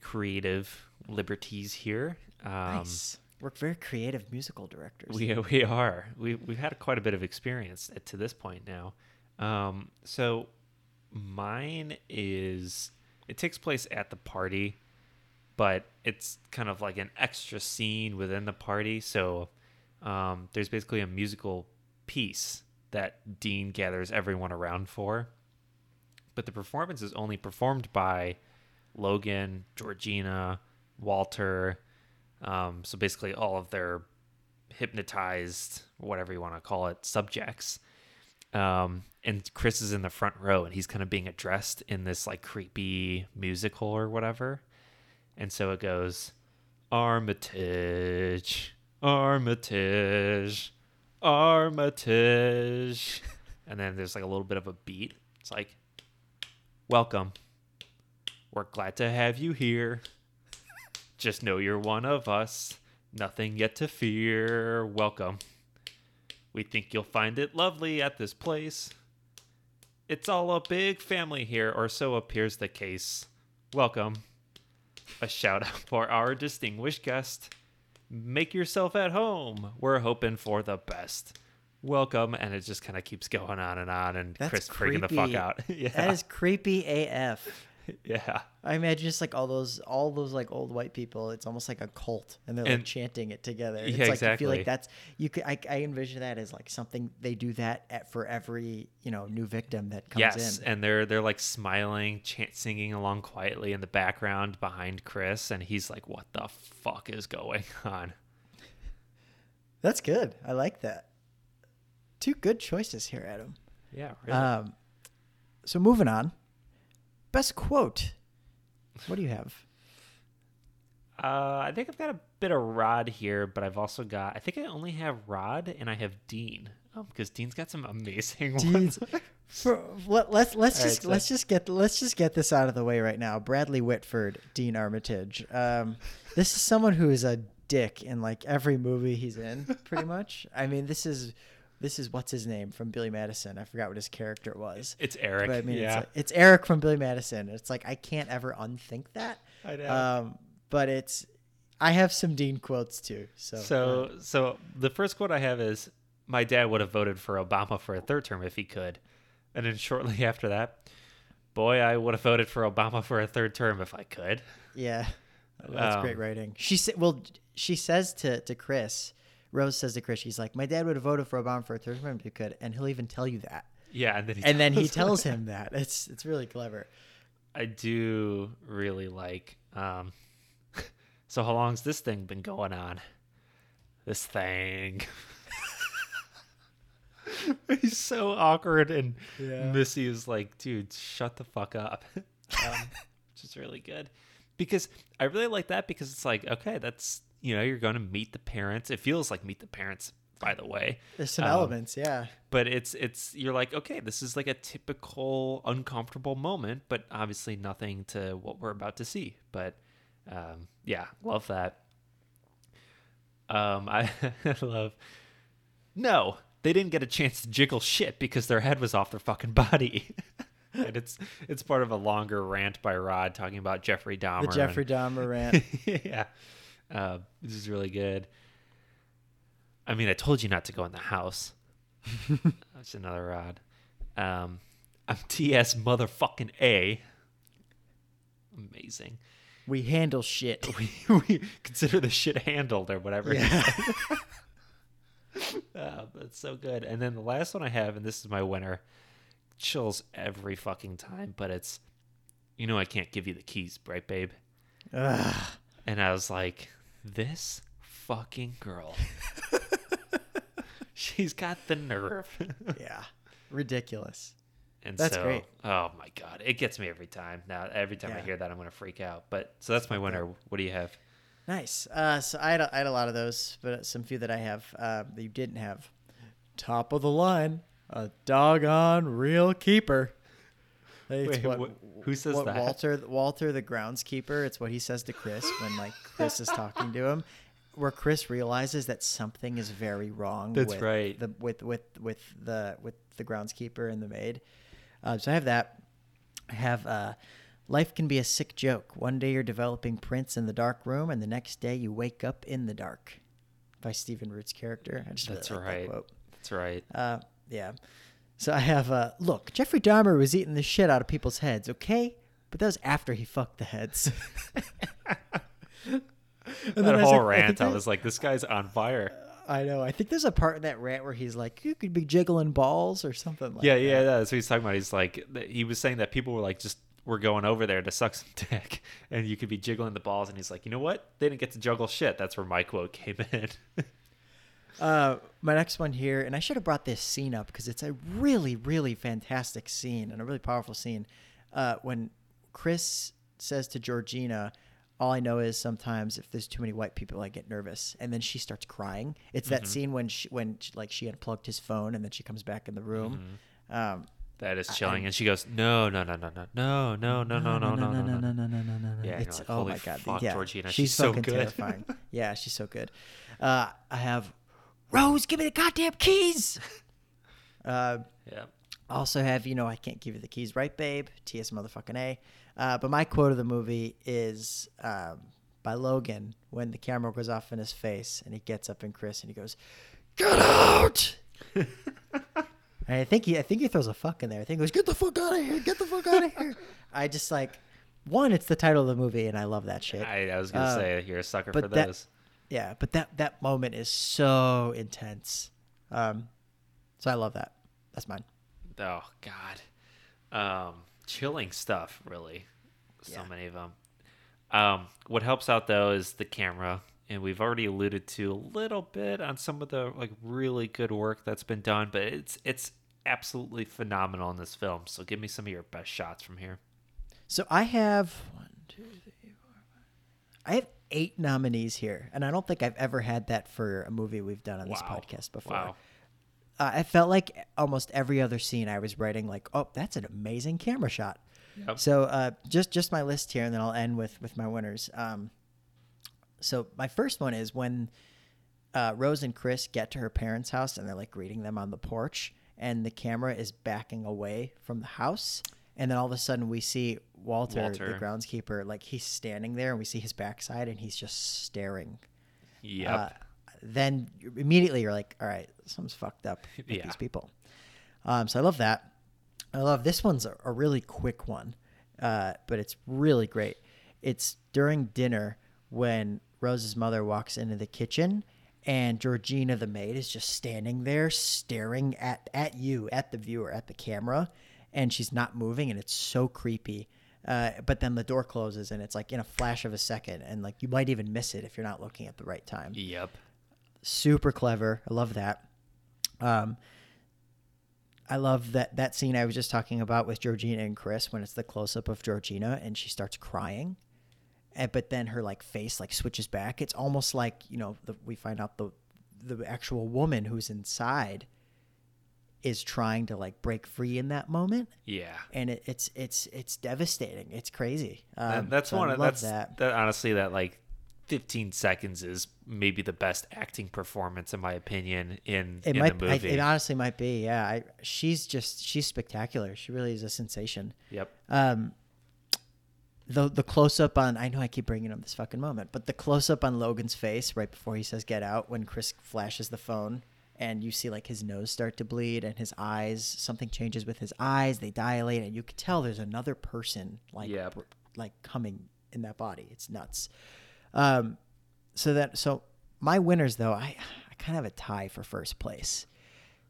Speaker 2: creative liberties here. Um,
Speaker 1: nice. We're very creative musical directors.
Speaker 2: We we are. We we've had quite a bit of experience at- to this point now. Um, so mine is it takes place at the party, but it's kind of like an extra scene within the party. So um, there's basically a musical piece that Dean gathers everyone around for, but the performance is only performed by Logan, Georgina, Walter. Um, so basically, all of their hypnotized, whatever you want to call it, subjects. Um, and Chris is in the front row, and he's kind of being addressed in this like creepy musical or whatever. And so it goes, Armitage, Armitage, Armitage, and then there's like a little bit of a beat. It's like, welcome. We're glad to have you here. Just know you're one of us. Nothing yet to fear. Welcome. We think you'll find it lovely at this place. It's all a big family here, or so appears the case. Welcome. A shout out for our distinguished guest. Make yourself at home. We're hoping for the best. Welcome, and it just kind of keeps going on and on, and
Speaker 1: That's
Speaker 2: Chris freaking the fuck
Speaker 1: creepy.
Speaker 2: out. yeah,
Speaker 1: That is creepy AF.
Speaker 2: yeah.
Speaker 1: I imagine just like all those, all those like old white people. It's almost like a cult, and they're like chanting it together. It's
Speaker 2: Yeah,
Speaker 1: like I feel like that's you could. I, I envision that as like something they do that at for every you know new victim that comes
Speaker 2: yes,
Speaker 1: in.
Speaker 2: and they're they're like smiling, chant, singing along quietly in the background behind Chris, and he's like, "What the fuck is going on?"
Speaker 1: That's good. I like that. Two good choices here, Adam.
Speaker 2: Yeah, really.
Speaker 1: Um, so moving on. Best quote. What do you have?
Speaker 2: Uh, I think I've got a bit of Rod here, but I've also got. I think I only have Rod and I have Dean. Because Dean's got some amazing
Speaker 1: Dean's-
Speaker 2: ones.
Speaker 1: For, let, let's let's
Speaker 2: right,
Speaker 1: just
Speaker 2: so-
Speaker 1: let's just get let's just get this out of the way right now. Bradley Whitford, Dean Armitage. Um, this is someone who is a dick in like every movie he's in, pretty much. I mean, this is this is what's his name from Billy Madison. I forgot what his character was.
Speaker 2: It's Eric.
Speaker 1: But I mean,
Speaker 2: yeah.
Speaker 1: it's, like, it's Eric from Billy Madison. It's like I can't ever unthink that.
Speaker 2: I know.
Speaker 1: Um, but it's I have some Dean quotes too. So
Speaker 2: So, so the first quote I have is, "My dad would have voted for Obama for a third term if he could," and then shortly after that, "Boy, I would have voted for Obama for a third term if I could."
Speaker 1: yeah, that's great
Speaker 2: Um,
Speaker 1: writing. She said, well, she says to to Chris. Rose says to Chris, she's like, "My dad would have voted for Obama for a third term if he could," and he'll even tell you that.
Speaker 2: Yeah, and then he
Speaker 1: And then he
Speaker 2: tells-
Speaker 1: tells him that. It's it's really clever.
Speaker 2: I do really like. Um, so how long's this thing been going on? This thing. He's so awkward, and
Speaker 1: Yeah.
Speaker 2: Missy is like, "Dude, shut the fuck up," um, which is really good because I really like that because it's like, okay, that's you know, you're going to meet the parents. It feels like meet the parents, by the way
Speaker 1: There's some
Speaker 2: Um,
Speaker 1: elements, yeah.
Speaker 2: but it's it's you're like okay this is like a typical uncomfortable moment but obviously nothing to what we're about to see but um yeah love that um i love no they didn't get a chance to jiggle shit because their head was off their fucking body and it's it's part of a longer rant by rod talking about jeffrey dahmer
Speaker 1: The
Speaker 2: and-
Speaker 1: Jeffrey Dahmer rant.
Speaker 2: yeah. Uh, this is really good. I mean, I told you not to go in the house. That's another rod. Um, I'm TS motherfucking A. Amazing.
Speaker 1: we handle shit.
Speaker 2: We, we consider the shit handled or whatever.
Speaker 1: Yeah.
Speaker 2: uh, that's so good. And then the last one I have, and this is my winner, chills every fucking time, but it's, you know, I can't give you the keys, right, babe?
Speaker 1: Ugh.
Speaker 2: And I was like, this fucking girl. She's got the nerve.
Speaker 1: yeah, ridiculous.
Speaker 2: and
Speaker 1: That's
Speaker 2: so,
Speaker 1: great.
Speaker 2: oh my God. It gets me every time. Now, every time I hear that, I'm going to freak out. But so that's my winner. What do you have?
Speaker 1: Nice. Uh, so I had, a, I had a lot of those, but some few that I have uh, that you didn't have. Top of the line, a doggone real keeper.
Speaker 2: Wait, what- who says
Speaker 1: what
Speaker 2: that?
Speaker 1: Walter, Walter, the groundskeeper. It's what he says to Chris when like Chris is talking to him, where Chris realizes that something is very wrong.
Speaker 2: That's
Speaker 1: with
Speaker 2: right.
Speaker 1: The with with with the with the groundskeeper and the maid. Uh, so I have that. I have uh, life can be a sick joke. One day you're developing prints in the dark room, and the next day you wake up in the dark. By Stephen Root's character. I just
Speaker 2: That's
Speaker 1: really that
Speaker 2: right.
Speaker 1: quote.
Speaker 2: That's right.
Speaker 1: Uh, yeah. So I have uh, look. Jeffrey Dahmer was eating the shit out of people's heads. Okay, but that was after he fucked the heads. And then
Speaker 2: that
Speaker 1: I
Speaker 2: whole
Speaker 1: like,
Speaker 2: rant,
Speaker 1: think
Speaker 2: I was like, this guy's on fire.
Speaker 1: I know. I think there's a part in that rant where he's like, "You could be jiggling balls" or something like that.
Speaker 2: yeah,
Speaker 1: that.
Speaker 2: yeah, that's what he's talking about. He's like, he was saying that people were like, just we're going over there to suck some dick, and you could be jiggling the balls. And he's like, you know what? They didn't get to juggle shit. That's where my quote came in.
Speaker 1: Uh, my next one here, and I should have brought this scene up because it's a really, really fantastic scene and a really powerful scene. Uh, when Chris says to Georgina, "All I know is sometimes if there's too many white people, I get nervous," and then she starts crying. It's that scene when she, when she, like she unplugged his phone and then she comes back in the room. Um,
Speaker 2: that is chilling. And she goes, no, no, no, no, no, no, no, no, no, no, no, no, no,
Speaker 1: no, no, no, no, no.
Speaker 2: Yeah, you're
Speaker 1: it's
Speaker 2: like,
Speaker 1: oh
Speaker 2: "Holy
Speaker 1: my god,
Speaker 2: fuck,
Speaker 1: yeah,
Speaker 2: Georgina,
Speaker 1: she's,
Speaker 2: she's so good."
Speaker 1: terrifying. yeah, she's so good. Uh, I have Rose, give me the goddamn keys. Uh,
Speaker 2: Yeah.
Speaker 1: also have you know I can't give you the keys, right, babe? T.S. motherfucking A. Uh, but my quote of the movie is um, by Logan when the camera goes off in his face and he gets up in Chris and he goes, "Get out!" and I think he I think he throws a fuck in there. I think he goes, "Get the fuck out of here! Get the fuck out of here!" I just like one. It's the title of the movie, and I love that shit.
Speaker 2: I, I was gonna
Speaker 1: Uh,
Speaker 2: say you're a sucker for
Speaker 1: that-
Speaker 2: those.
Speaker 1: yeah, but that that moment is so intense. Um, so I love that. That's mine.
Speaker 2: Oh God, um, chilling stuff. Really, so
Speaker 1: Yeah.
Speaker 2: many of them. Um, what helps out though is the camera, and we've already alluded to a little bit on some of the like really good work that's been done, but it's it's absolutely phenomenal in this film. So give me some of your best shots from here.
Speaker 1: So I have one, two, three, four, five. I have eight nominees here, and I don't think I've ever had that for a movie we've done on this podcast before.
Speaker 2: Wow.
Speaker 1: Uh, I felt like almost every other scene I was writing, like, oh, that's an amazing camera shot.
Speaker 2: Yep.
Speaker 1: So uh, just just my list here, and then I'll end with with my winners. Um, so my first one is when uh, Rose and Chris get to her parents' house and they're like greeting them on the porch, and the camera is backing away from the house, and then all of a sudden we see Walter,
Speaker 2: Walter.
Speaker 1: the groundskeeper, like he's standing there, and we see his backside, and he's just staring.
Speaker 2: Yep.
Speaker 1: Uh, then immediately you're like, all right, something's fucked up with
Speaker 2: Yeah.
Speaker 1: these people. Um, so I love that. I love this one's a, a really quick one, uh, but it's really great. It's during dinner when Rose's mother walks into the kitchen and Georgina, the maid, is just standing there staring at, at you, at the viewer, at the camera, and she's not moving, and it's so creepy. Uh, but then the door closes, and it's like in a flash of a second, and like you might even miss it if you're not looking at the right time
Speaker 2: yep.
Speaker 1: Super clever. I love that. Um, I love that that scene I was just talking about with Georgina and Chris when it's the close up of Georgina and she starts crying, and but then her like face like switches back. It's almost like you know the, we find out the the actual woman who's inside is trying to like break free in that moment,
Speaker 2: Yeah.
Speaker 1: and it, it's it's it's devastating. It's crazy.
Speaker 2: That-
Speaker 1: Um,
Speaker 2: that's
Speaker 1: so
Speaker 2: one of
Speaker 1: love
Speaker 2: that's
Speaker 1: that.
Speaker 2: that honestly that like 15 seconds is maybe the best acting performance in my opinion in,
Speaker 1: It
Speaker 2: in
Speaker 1: might.
Speaker 2: the
Speaker 1: I, it honestly might be. Yeah. I, she's just. She's spectacular. She really is a sensation.
Speaker 2: yep.
Speaker 1: Um, the the close up on. I know I keep bringing up this fucking moment, but the close up on Logan's face right before he says "get out" when Chris flashes the phone. And you see like his nose start to bleed and his eyes. Something changes with his eyes. They dilate, and you can tell there's another person like
Speaker 2: Yep.
Speaker 1: like coming in that body. It's nuts. Um, so that so my winners though, I I kind of have a tie for first place.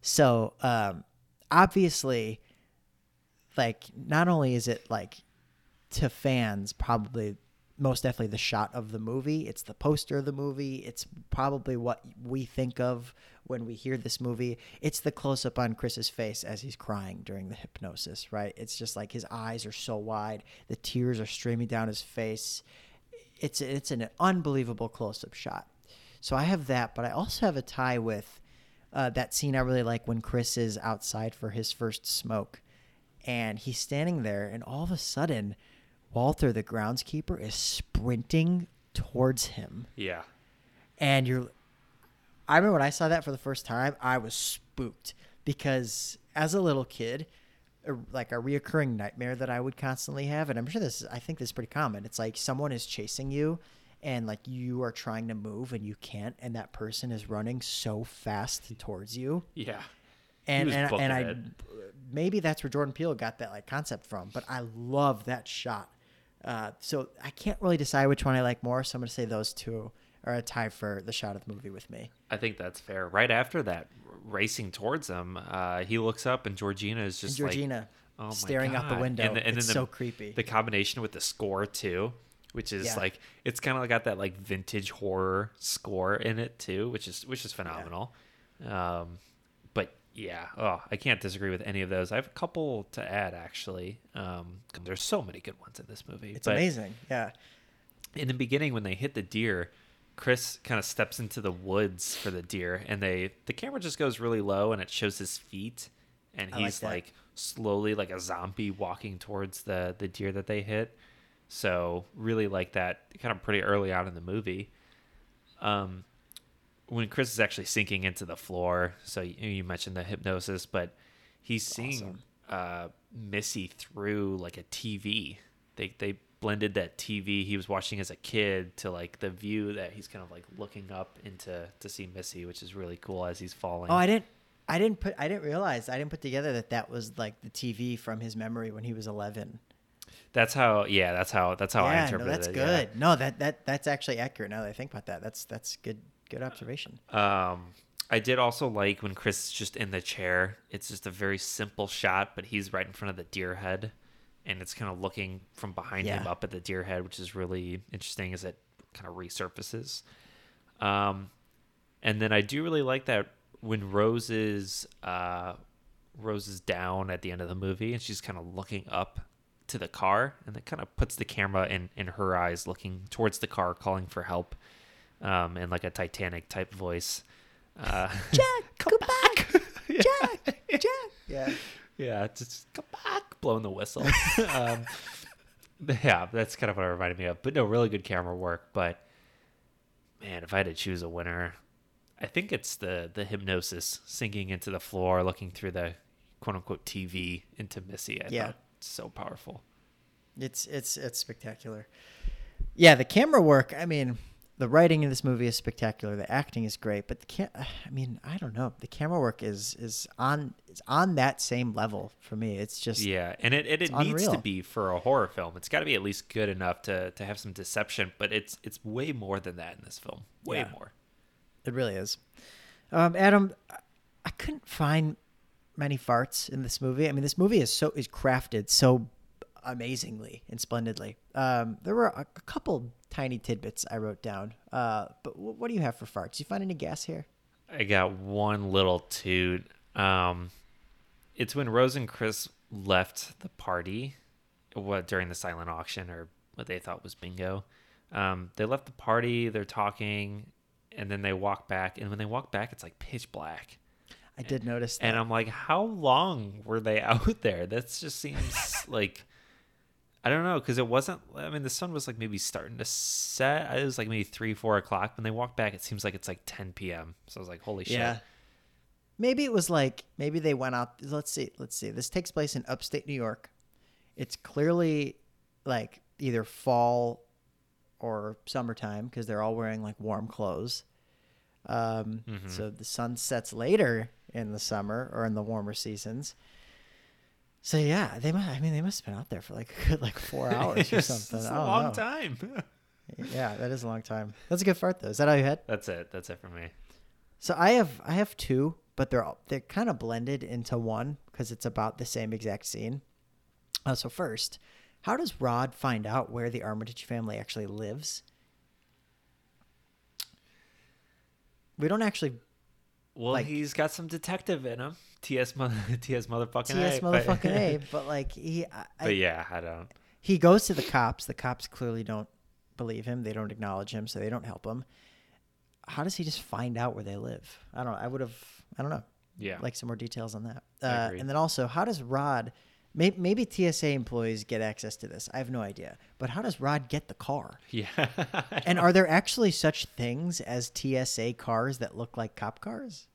Speaker 1: So um, obviously, like not only is it like to fans probably most definitely the shot of the movie it's the poster of the movie it's probably what we think of when we hear this movie it's the close up on chris's face as he's crying during the hypnosis right it's just like his eyes are so wide the tears are streaming down his face it's it's an unbelievable close up shot so i have that but i also have a tie with uh, that scene i really like when chris is outside for his first smoke and he's standing there and all of a sudden walter the groundskeeper is sprinting towards him
Speaker 2: Yeah.
Speaker 1: and you're i remember when i saw that for the first time i was spooked because as a little kid a, like a reoccurring nightmare that i would constantly have and i'm sure this is, i think this is pretty common it's like someone is chasing you and like you are trying to move and you can't and that person is running so fast towards you
Speaker 2: Yeah.
Speaker 1: and and, and I maybe that's where Jordan Peele got that like concept from. But I love that shot. Uh, so I can't really decide which one I like more. So I'm gonna say those two are a tie for the shot of the movie with me.
Speaker 2: I think that's fair. Right after that, racing towards him, uh, he looks up and Georgina is
Speaker 1: And
Speaker 2: just
Speaker 1: Georgina
Speaker 2: like, oh
Speaker 1: staring out the window.
Speaker 2: the-
Speaker 1: it's
Speaker 2: the-
Speaker 1: so creepy.
Speaker 2: The combination with the score too, which is
Speaker 1: Yeah.
Speaker 2: like it's kind of got that like vintage horror score in it too, which is which is phenomenal. Um, but yeah, oh, I can't disagree with any of those. I have a couple to add actually. Um, there's so many good ones in this movie.
Speaker 1: it's
Speaker 2: but
Speaker 1: amazing. Yeah.
Speaker 2: in the beginning when they hit the deer chris kind of steps into the woods for the deer and they the camera just goes really low and it shows his feet and
Speaker 1: I like
Speaker 2: he's
Speaker 1: that.
Speaker 2: like, slowly like a zombie walking towards the the deer that they hit. So really like that kind of pretty early on in the movie. Um when chris is actually sinking into the floor so you, you mentioned the hypnosis but he's seeing uh missy through like a tv they they blended that tv he was watching as a kid to like the view that he's kind of like looking up into to see missy which is really cool as he's falling
Speaker 1: Oh, I didn't. I didn't put. I didn't realize. I didn't put together that that was like the TV from his memory when he was 11.
Speaker 2: that's how yeah that's how that's how i
Speaker 1: yeah, no, that's
Speaker 2: it
Speaker 1: good. No, that that that's actually accurate. Now that I think about that, that's that's good. Good observation.
Speaker 2: um i did also like when chris is just in the chair it's just a very simple shot but he's right in front of the deer head and it's kind of looking from behind him up at the deer head which is really interesting as it kind of resurfaces um and then i do really like that when rose is uh rose is down at the end of the movie and she's kind of looking up to the car and that kind of puts the camera in in her eyes looking towards the car calling for help um in like a titanic type voice uh
Speaker 1: Jack, come back. Jack, Jack. Yeah.
Speaker 2: yeah just come back blowing the whistle um yeah that's kind of what it reminded me of but no really good camera work but man if i had to choose a winner I think it's the the hypnosis sinking into the floor, looking through the quote unquote TV into Missy. I
Speaker 1: Yeah.
Speaker 2: so powerful.
Speaker 1: It's it's it's spectacular. Yeah, the camera work. I mean, the writing in this movie is spectacular. The acting is great, but the can I mean, I don't know. The camera work is is on is on that same level for me. It's just
Speaker 2: Yeah, and it, it, it
Speaker 1: it's
Speaker 2: needs to be for a horror film. It's got to be at least good enough to, to have some deception, but it's it's way more than that in this film. Way
Speaker 1: Yeah.
Speaker 2: more.
Speaker 1: It really is. Um, Adam, I couldn't find many farts in this movie. I mean, this movie is so is crafted so amazingly and splendidly. Um, there were a, a couple tiny tidbits I wrote down. Uh, but wh- what do you have for farts? You find any gas here?
Speaker 2: I got one little toot. Um, it's when Rose and Chris left the party, what during the silent auction or what they thought was bingo. Um, they left the party. They're talking, and then they walk back. And when they walk back, it's like pitch black.
Speaker 1: I did notice that.
Speaker 2: And I'm like, how long were they out there? That just seems like I don't know because it wasn't. I mean, the sun was like maybe starting to set. It was like maybe three, four o'clock. When they walked back, it seems like it's like 10 p.m. So I was like, holy shit.
Speaker 1: yeah. Maybe it was like maybe they went out. Let's see. Let's see. This takes place in upstate New York. It's clearly like either fall or summertime because they're all wearing like warm clothes. Um,
Speaker 2: Mhm.
Speaker 1: So the sun sets later in the summer or in the warmer seasons. So yeah, they must. I mean, they must have been out there for like good like four hours or something.
Speaker 2: It's a long
Speaker 1: know.
Speaker 2: time.
Speaker 1: Yeah, that is a long time. That's a good fart though. Is that all you had?
Speaker 2: That's it. That's it for me.
Speaker 1: So I have I have two, but they're all, they're kind of blended into one because it's about the same exact scene. Uh, so first, how does Rod find out where the Armitage family actually lives? We don't actually
Speaker 2: Well,
Speaker 1: Like-
Speaker 2: he's got some detective in him. T.S. T.S. motherfucking
Speaker 1: TS
Speaker 2: A. but-
Speaker 1: motherfucking A, but like he I,
Speaker 2: but yeah, I don't.
Speaker 1: he goes to the cops. The cops clearly don't believe him. They don't acknowledge him, so they don't help him. How does he just find out where they live? I don't know. I would have. I don't know.
Speaker 2: Yeah.
Speaker 1: like some more details on that. Uh, and then also, how does Rod? Maybe, maybe TSA employees get access to this. I have no idea. But how does Rod get the car?
Speaker 2: yeah.
Speaker 1: And are there actually such things as TSA cars that look like cop cars?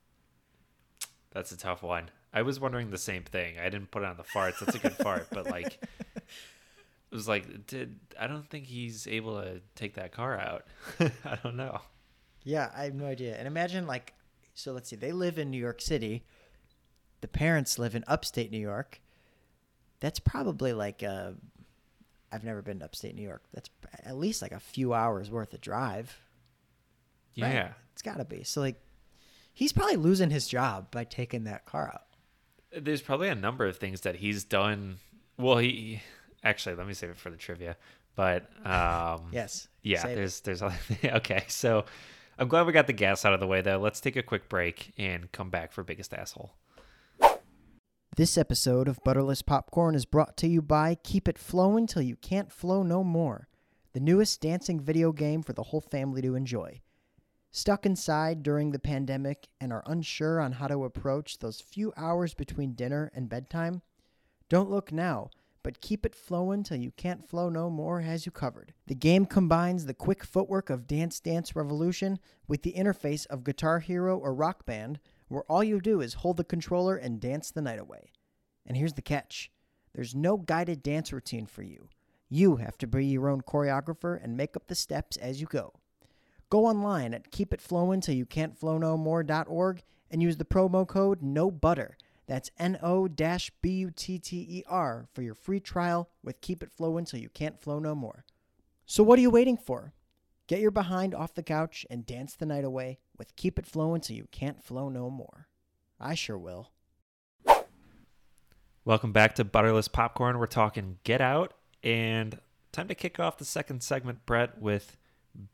Speaker 2: That's a tough one. I was wondering the same thing. I didn't put it on the farts. That's a good fart, but like, it was like, did I don't think he's able to take that car out. I don't know.
Speaker 1: Yeah, I have no idea. And imagine like, so let's see, they live in New York City. The parents live in upstate New York. That's probably like uh, I've never been to upstate New York. That's at least like a few hours worth of drive. right?
Speaker 2: Yeah.
Speaker 1: It's got to be. So like, he's probably losing his job by taking that car out.
Speaker 2: There's probably a number of things that he's done. Well, he actually let me save it for the trivia. But um,
Speaker 1: Yes.
Speaker 2: yeah,
Speaker 1: Save it.
Speaker 2: there's there's other okay. So I'm glad we got the gas out of the way though. Let's take a quick break and come back for biggest asshole.
Speaker 1: This episode of Butterless Popcorn is brought to you by Keep It Flowing Till You Can't Flow No More, the newest dancing video game for the whole family to enjoy. Stuck inside during the pandemic and are unsure on how to approach those few hours between dinner and bedtime? Don't look now, but Keep It flowing Till You Can't Flow No More has you covered. The game combines the quick footwork of Dance Dance Revolution with the interface of Guitar Hero or Rock Band, where all you do is hold the controller and dance the night away. And here's the catch there's no guided dance routine for you. You have to be your own choreographer and make up the steps as you go. Go online at keepitflowin' and use the promo code no butter. That's N O B U T T E R for your free trial with Keep It Flowin' Till You Can't Flow No More. So what are you waiting for? Get your behind off the couch and dance the night away with Keep It Flowin' Till You Can't Flow No More. I sure will.
Speaker 2: Welcome back to Butterless Popcorn. We're talking Get Out, and time to kick off the second segment, Brett, with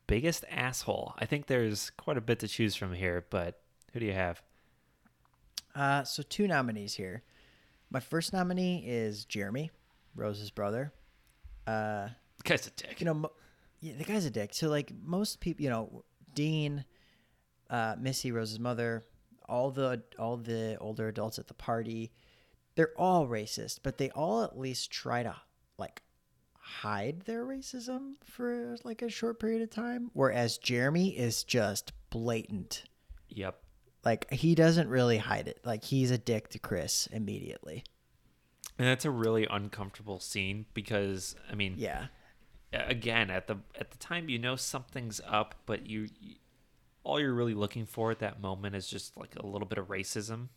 Speaker 2: biggest asshole. I think there's quite a bit to choose from here, but who do you have?
Speaker 1: Uh, so two nominees here. My first nominee is Jeremy, Rose's brother. Uh,
Speaker 2: Guy's a dick.
Speaker 1: you know, mo- yeah, the guy's a dick. So like most people, you know, Dean, uh, Missy, Rose's mother, all the all the older adults at the party, they're all racist, but they all at least try to like hide their racism for like a short period of time. Whereas Jeremy is just blatant
Speaker 2: Yep.
Speaker 1: Like he doesn't really hide it. Like he's a dick to Chris immediately.
Speaker 2: And that's a really uncomfortable scene because I mean,
Speaker 1: Yeah.
Speaker 2: again at the at the time you know something's up, but you, you all you're really looking for at that moment is just like a little bit of racism,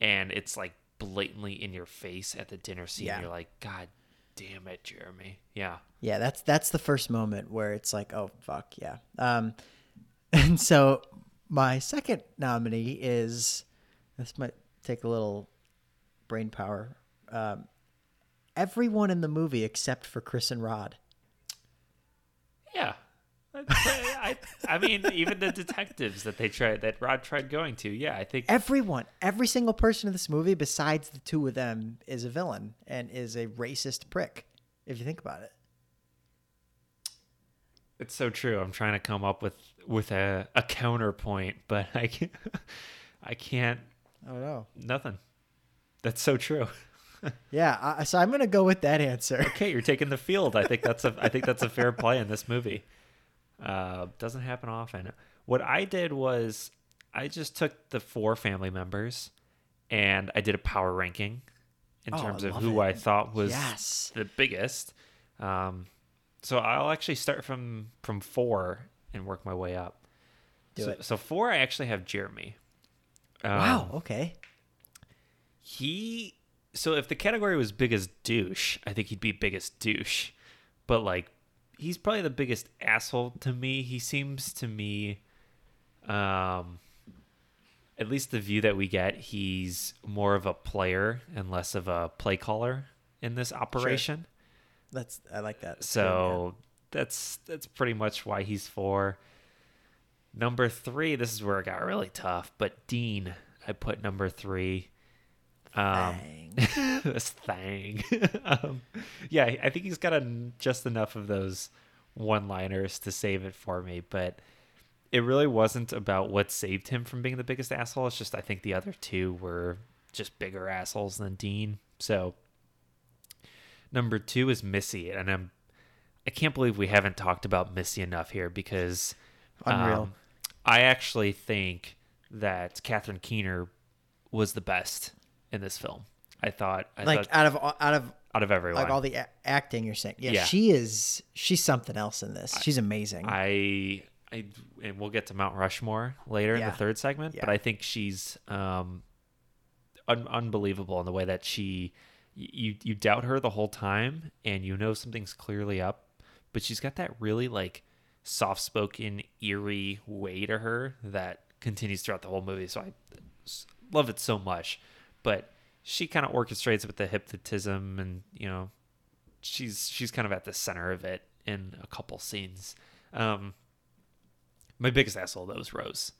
Speaker 2: and it's like blatantly in your face at the dinner scene.
Speaker 1: Yeah.
Speaker 2: You're like, God damn it, Jeremy. Yeah.
Speaker 1: Yeah, that's that's the first moment where it's like, oh fuck, yeah. Um, and so my second nominee is this might take a little brain power. Um, everyone in the movie except for Chris and Rod.
Speaker 2: I, I mean, even the detectives that they tried, that Rod tried going to, yeah, I think
Speaker 1: Everyone, every single person in this movie, besides the two of them, is a villain and is a racist prick. If you think about it.
Speaker 2: it's so true. I'm trying to come up with with a, a counterpoint, but I can't, I can't.
Speaker 1: I don't know.
Speaker 2: Nothing. That's so true.
Speaker 1: Yeah, I, so I'm gonna go with that answer.
Speaker 2: Okay, you're taking the field. I think that's a I think that's a fair play in this movie. Uh, doesn't happen often. What I did was I just took the four family members and I did a power ranking in
Speaker 1: Oh,
Speaker 2: terms of who
Speaker 1: it.
Speaker 2: I thought was
Speaker 1: Yes.
Speaker 2: the biggest. Um, so I'll actually start from from four and work my way up.
Speaker 1: Do
Speaker 2: so,
Speaker 1: it.
Speaker 2: so four, I actually have Jeremy. Um,
Speaker 1: Wow. Okay.
Speaker 2: he so if the category was biggest douche, I think he'd be biggest douche. But like he's probably the biggest asshole to me. He seems to me um at least the view that we get, he's more of a player and less of a play caller in this operation.
Speaker 1: That's I like that.
Speaker 2: So that's that's pretty much why he's four. Number three, this is where it got really tough, but Dean, I put number three. Um,
Speaker 1: Dang.
Speaker 2: this thing. um, yeah, I think he's got a, just enough of those one-liners to save it for me, but it really wasn't about what saved him from being the biggest asshole. It's just I think the other two were just bigger assholes than Dean. So number two is Missy, and I'm I can't believe we haven't talked about Missy enough here because
Speaker 1: Unreal.
Speaker 2: um, I actually think that Catherine Keener was the best in this film. I thought, I
Speaker 1: like
Speaker 2: thought
Speaker 1: out of out of
Speaker 2: out of everyone,
Speaker 1: like all the a- acting you're saying. Yeah,
Speaker 2: Yeah.
Speaker 1: she is. She's something else in this. She's amazing.
Speaker 2: I, I, and we'll get to Mount Rushmore later in the third segment, but I think she's um, un- unbelievable in the way that she, you, you doubt her the whole time, and you know something's clearly up, but she's got that really like soft-spoken, eerie way to her that continues throughout the whole movie. So I love it so much, but she kind of orchestrates with the hypnotism, and you know, she's she's kind of at the center of it in a couple scenes. Um, my biggest asshole though was Rose.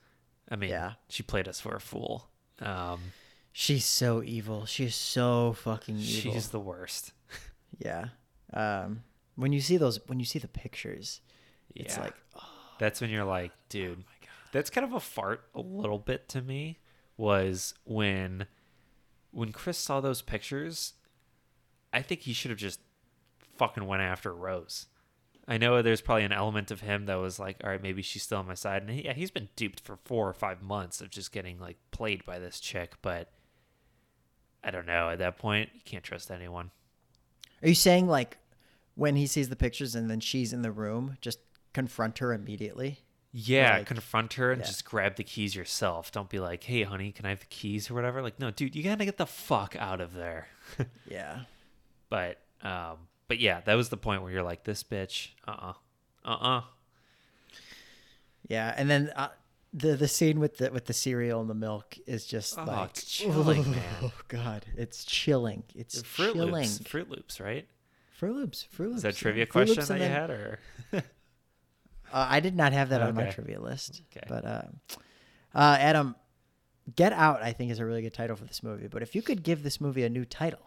Speaker 2: I mean,
Speaker 1: Yeah.
Speaker 2: she played us for a fool. Um,
Speaker 1: she's so evil. She's so fucking evil.
Speaker 2: she's the worst.
Speaker 1: yeah. Um, when you see those, when you see the pictures, it's like, oh,
Speaker 2: That's when you're like, dude, that's kind of a fart a little bit to me. Was when when Chris saw those pictures, I think he should have just fucking went after Rose. I know there's probably an element of him that was like, all right, maybe she's still on my side, and he, yeah, he's been duped for four or five months of just getting like played by this chick, but I don't know. At that point, you can't trust anyone.
Speaker 1: are you saying like when he sees the pictures and then she's in the room, just confront her immediately?
Speaker 2: Yeah,
Speaker 1: Like-
Speaker 2: confront her and
Speaker 1: yeah.
Speaker 2: just grab the keys yourself. Don't be like, "Hey, honey, can I have the keys or whatever?" Like, no, dude, you gotta get the fuck out of there.
Speaker 1: Yeah.
Speaker 2: but, um, but yeah, that was the point where you're like, "This bitch, uh, uh-uh. uh,
Speaker 1: Yeah, and then uh, the the scene with the with the cereal and the milk is just
Speaker 2: Oh,
Speaker 1: like
Speaker 2: it's chilling, man.
Speaker 1: Oh God, it's chilling. It's
Speaker 2: Fruit
Speaker 1: chilling.
Speaker 2: Loops, Froot Loops, right?
Speaker 1: Froot Loops, Froot Loops.
Speaker 2: Is that
Speaker 1: yeah.
Speaker 2: trivia
Speaker 1: Fruit
Speaker 2: question that you had, or
Speaker 1: Uh, I did not have that on my
Speaker 2: Okay.
Speaker 1: trivia list.
Speaker 2: Okay.
Speaker 1: But uh, uh, Adam, Get Out, I think is a really good title for this movie. But if you could give this movie a new title,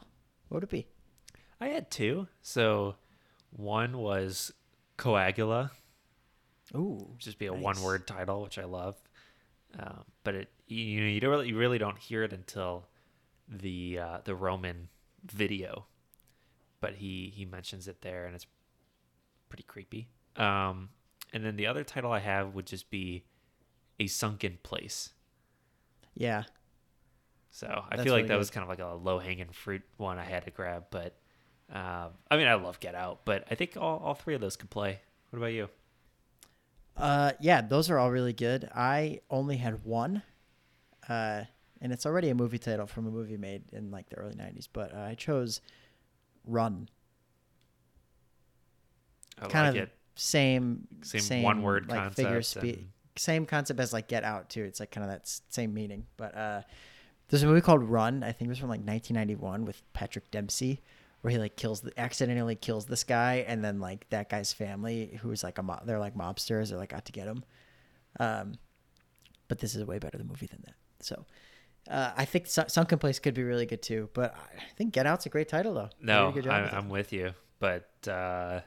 Speaker 1: what would it be?
Speaker 2: I had two. So, one was Coagula,
Speaker 1: Ooh,
Speaker 2: just be a
Speaker 1: nice.
Speaker 2: one-word title, which I love. Um, but it, you, you know, you don't really, you really don't hear it until the uh, the Roman video. But he he mentions it there, and it's pretty creepy. Um, and then the other title I have would just be a sunken place
Speaker 1: Yeah.
Speaker 2: So I
Speaker 1: That's
Speaker 2: feel like
Speaker 1: really
Speaker 2: that
Speaker 1: good.
Speaker 2: was kind of like a low hanging fruit one I had to grab. But um, I mean, I love Get Out, but I think all, all three of those could play. What about you?
Speaker 1: Uh, yeah, those are all really good. I only had one, uh, and it's already a movie title from a movie made in like the early '90s. But uh, I chose Run.
Speaker 2: I
Speaker 1: kind
Speaker 2: like
Speaker 1: of
Speaker 2: it.
Speaker 1: Same,
Speaker 2: Same one-word
Speaker 1: like figure
Speaker 2: concept
Speaker 1: spe-
Speaker 2: and-
Speaker 1: same concept as like Get Out too. It's like kind of that same meaning. But uh, there's a movie called Run. I think it was from like 1991 with Patrick Dempsey, where he like kills the accidentally kills this guy, and then like that guy's family, who's like a mo- they're like mobsters, they're like out to get him. Um, but this is a way better the movie than that. So. Uh, I think Sun- Sunken Place could be really good too, but I think Get Out's a great title though. They did a
Speaker 2: No, I,
Speaker 1: with it.
Speaker 2: I'm with you. But uh,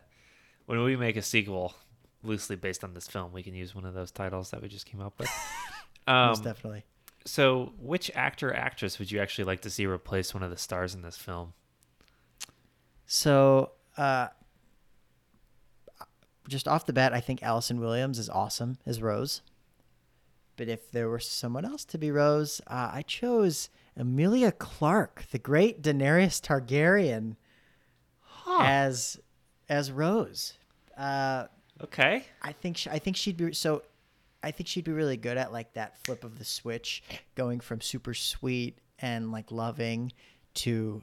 Speaker 2: when we make a sequel loosely based on this film, we can use one of those titles that we just came up with.
Speaker 1: most
Speaker 2: Um,
Speaker 1: definitely.
Speaker 2: so, which actor or actress would you actually like to see replace one of the stars in this film?
Speaker 1: So, uh, just off the bat, I think Allison Williams is awesome as Rose. But if there were someone else to be Rose, uh, I chose Emilia Clarke, the great Daenerys Targaryen, as as Rose. Uh,
Speaker 2: Okay.
Speaker 1: I think sh I think she'd be so. I think she'd be really good at like that flip of the switch, going from super sweet and like loving to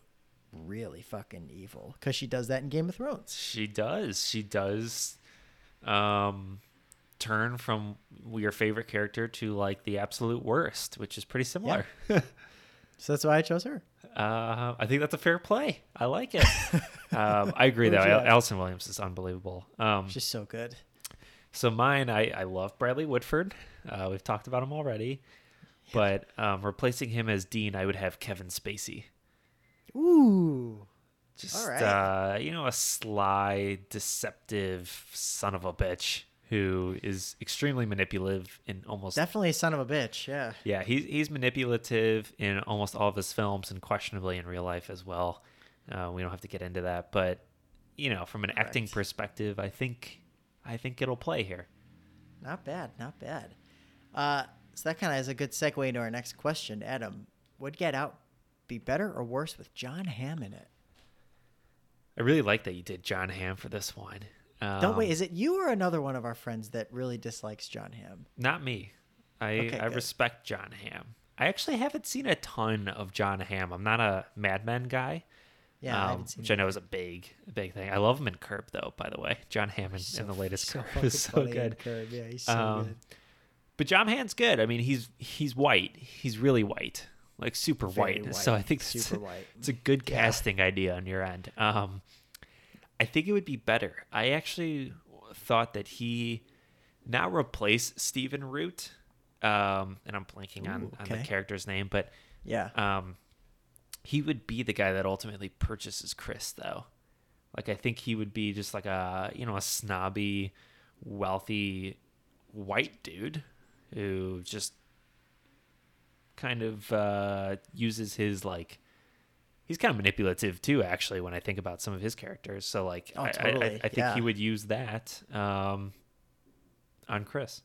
Speaker 1: really fucking evil because she does that in Game of Thrones.
Speaker 2: She does. She does um, turn from your favorite character to like the absolute worst, which is pretty similar. Yeah.
Speaker 1: So that's why I chose her.
Speaker 2: Uh, I think that's a fair play. I like it. um, I agree, though. Al-? Allison Williams is unbelievable. Um,
Speaker 1: She's so good.
Speaker 2: so mine, I, I love Bradley Whitford. Uh, we've talked about him already. But um, replacing him as Dean, I would have Kevin Spacey.
Speaker 1: Ooh,
Speaker 2: Just
Speaker 1: right.
Speaker 2: uh, you know, a sly, deceptive son of a bitch who is extremely manipulative in almost
Speaker 1: definitely a son of a bitch. Yeah.
Speaker 2: yeah, he's he's manipulative in almost all of his films and questionably in real life as well. Uh, we don't have to get into that, but you know, from an acting perspective, I think I think it'll play here.
Speaker 1: Not bad. Not bad. Uh, so that kind of is a good segue into our next question, Adam. Would Get Out be better or worse with John Hamm in it?
Speaker 2: I really like that you did John Hamm for this one. Um,
Speaker 1: Don't wait. Is it you or another one of our friends that really dislikes John Hamm?
Speaker 2: Not me. I
Speaker 1: Okay,
Speaker 2: I
Speaker 1: good.
Speaker 2: respect John Hamm. I actually haven't seen a ton of John Hamm. I'm not a Mad Men guy.
Speaker 1: Yeah, I
Speaker 2: um,
Speaker 1: seen
Speaker 2: which I know is a big, big thing. I love him in Curb, though. By the way, John Hamm in,
Speaker 1: So-
Speaker 2: in the latest
Speaker 1: so
Speaker 2: Curb is so good.
Speaker 1: Curb. Yeah, he's so
Speaker 2: Um,
Speaker 1: good.
Speaker 2: But John Hamm's good. I mean, he's he's white. He's really white, like super
Speaker 1: Very
Speaker 2: white. So I think
Speaker 1: super white.
Speaker 2: It's a good
Speaker 1: Yeah.
Speaker 2: casting idea on your end. Um, I think it would be better. I actually thought that he not replace Stephen Root, um, and I'm blanking on,
Speaker 1: Ooh,
Speaker 2: on the
Speaker 1: okay.
Speaker 2: character's name, but
Speaker 1: Yeah.
Speaker 2: um, he would be the guy that ultimately purchases Chris, though. Like I think he would be just like a you know a snobby, wealthy white dude who just kind of uh, uses his like. He's kind of manipulative too, actually. When I think about some of his characters, so like
Speaker 1: Oh,
Speaker 2: I, I- I, I think
Speaker 1: yeah.
Speaker 2: he would use that um, on Chris.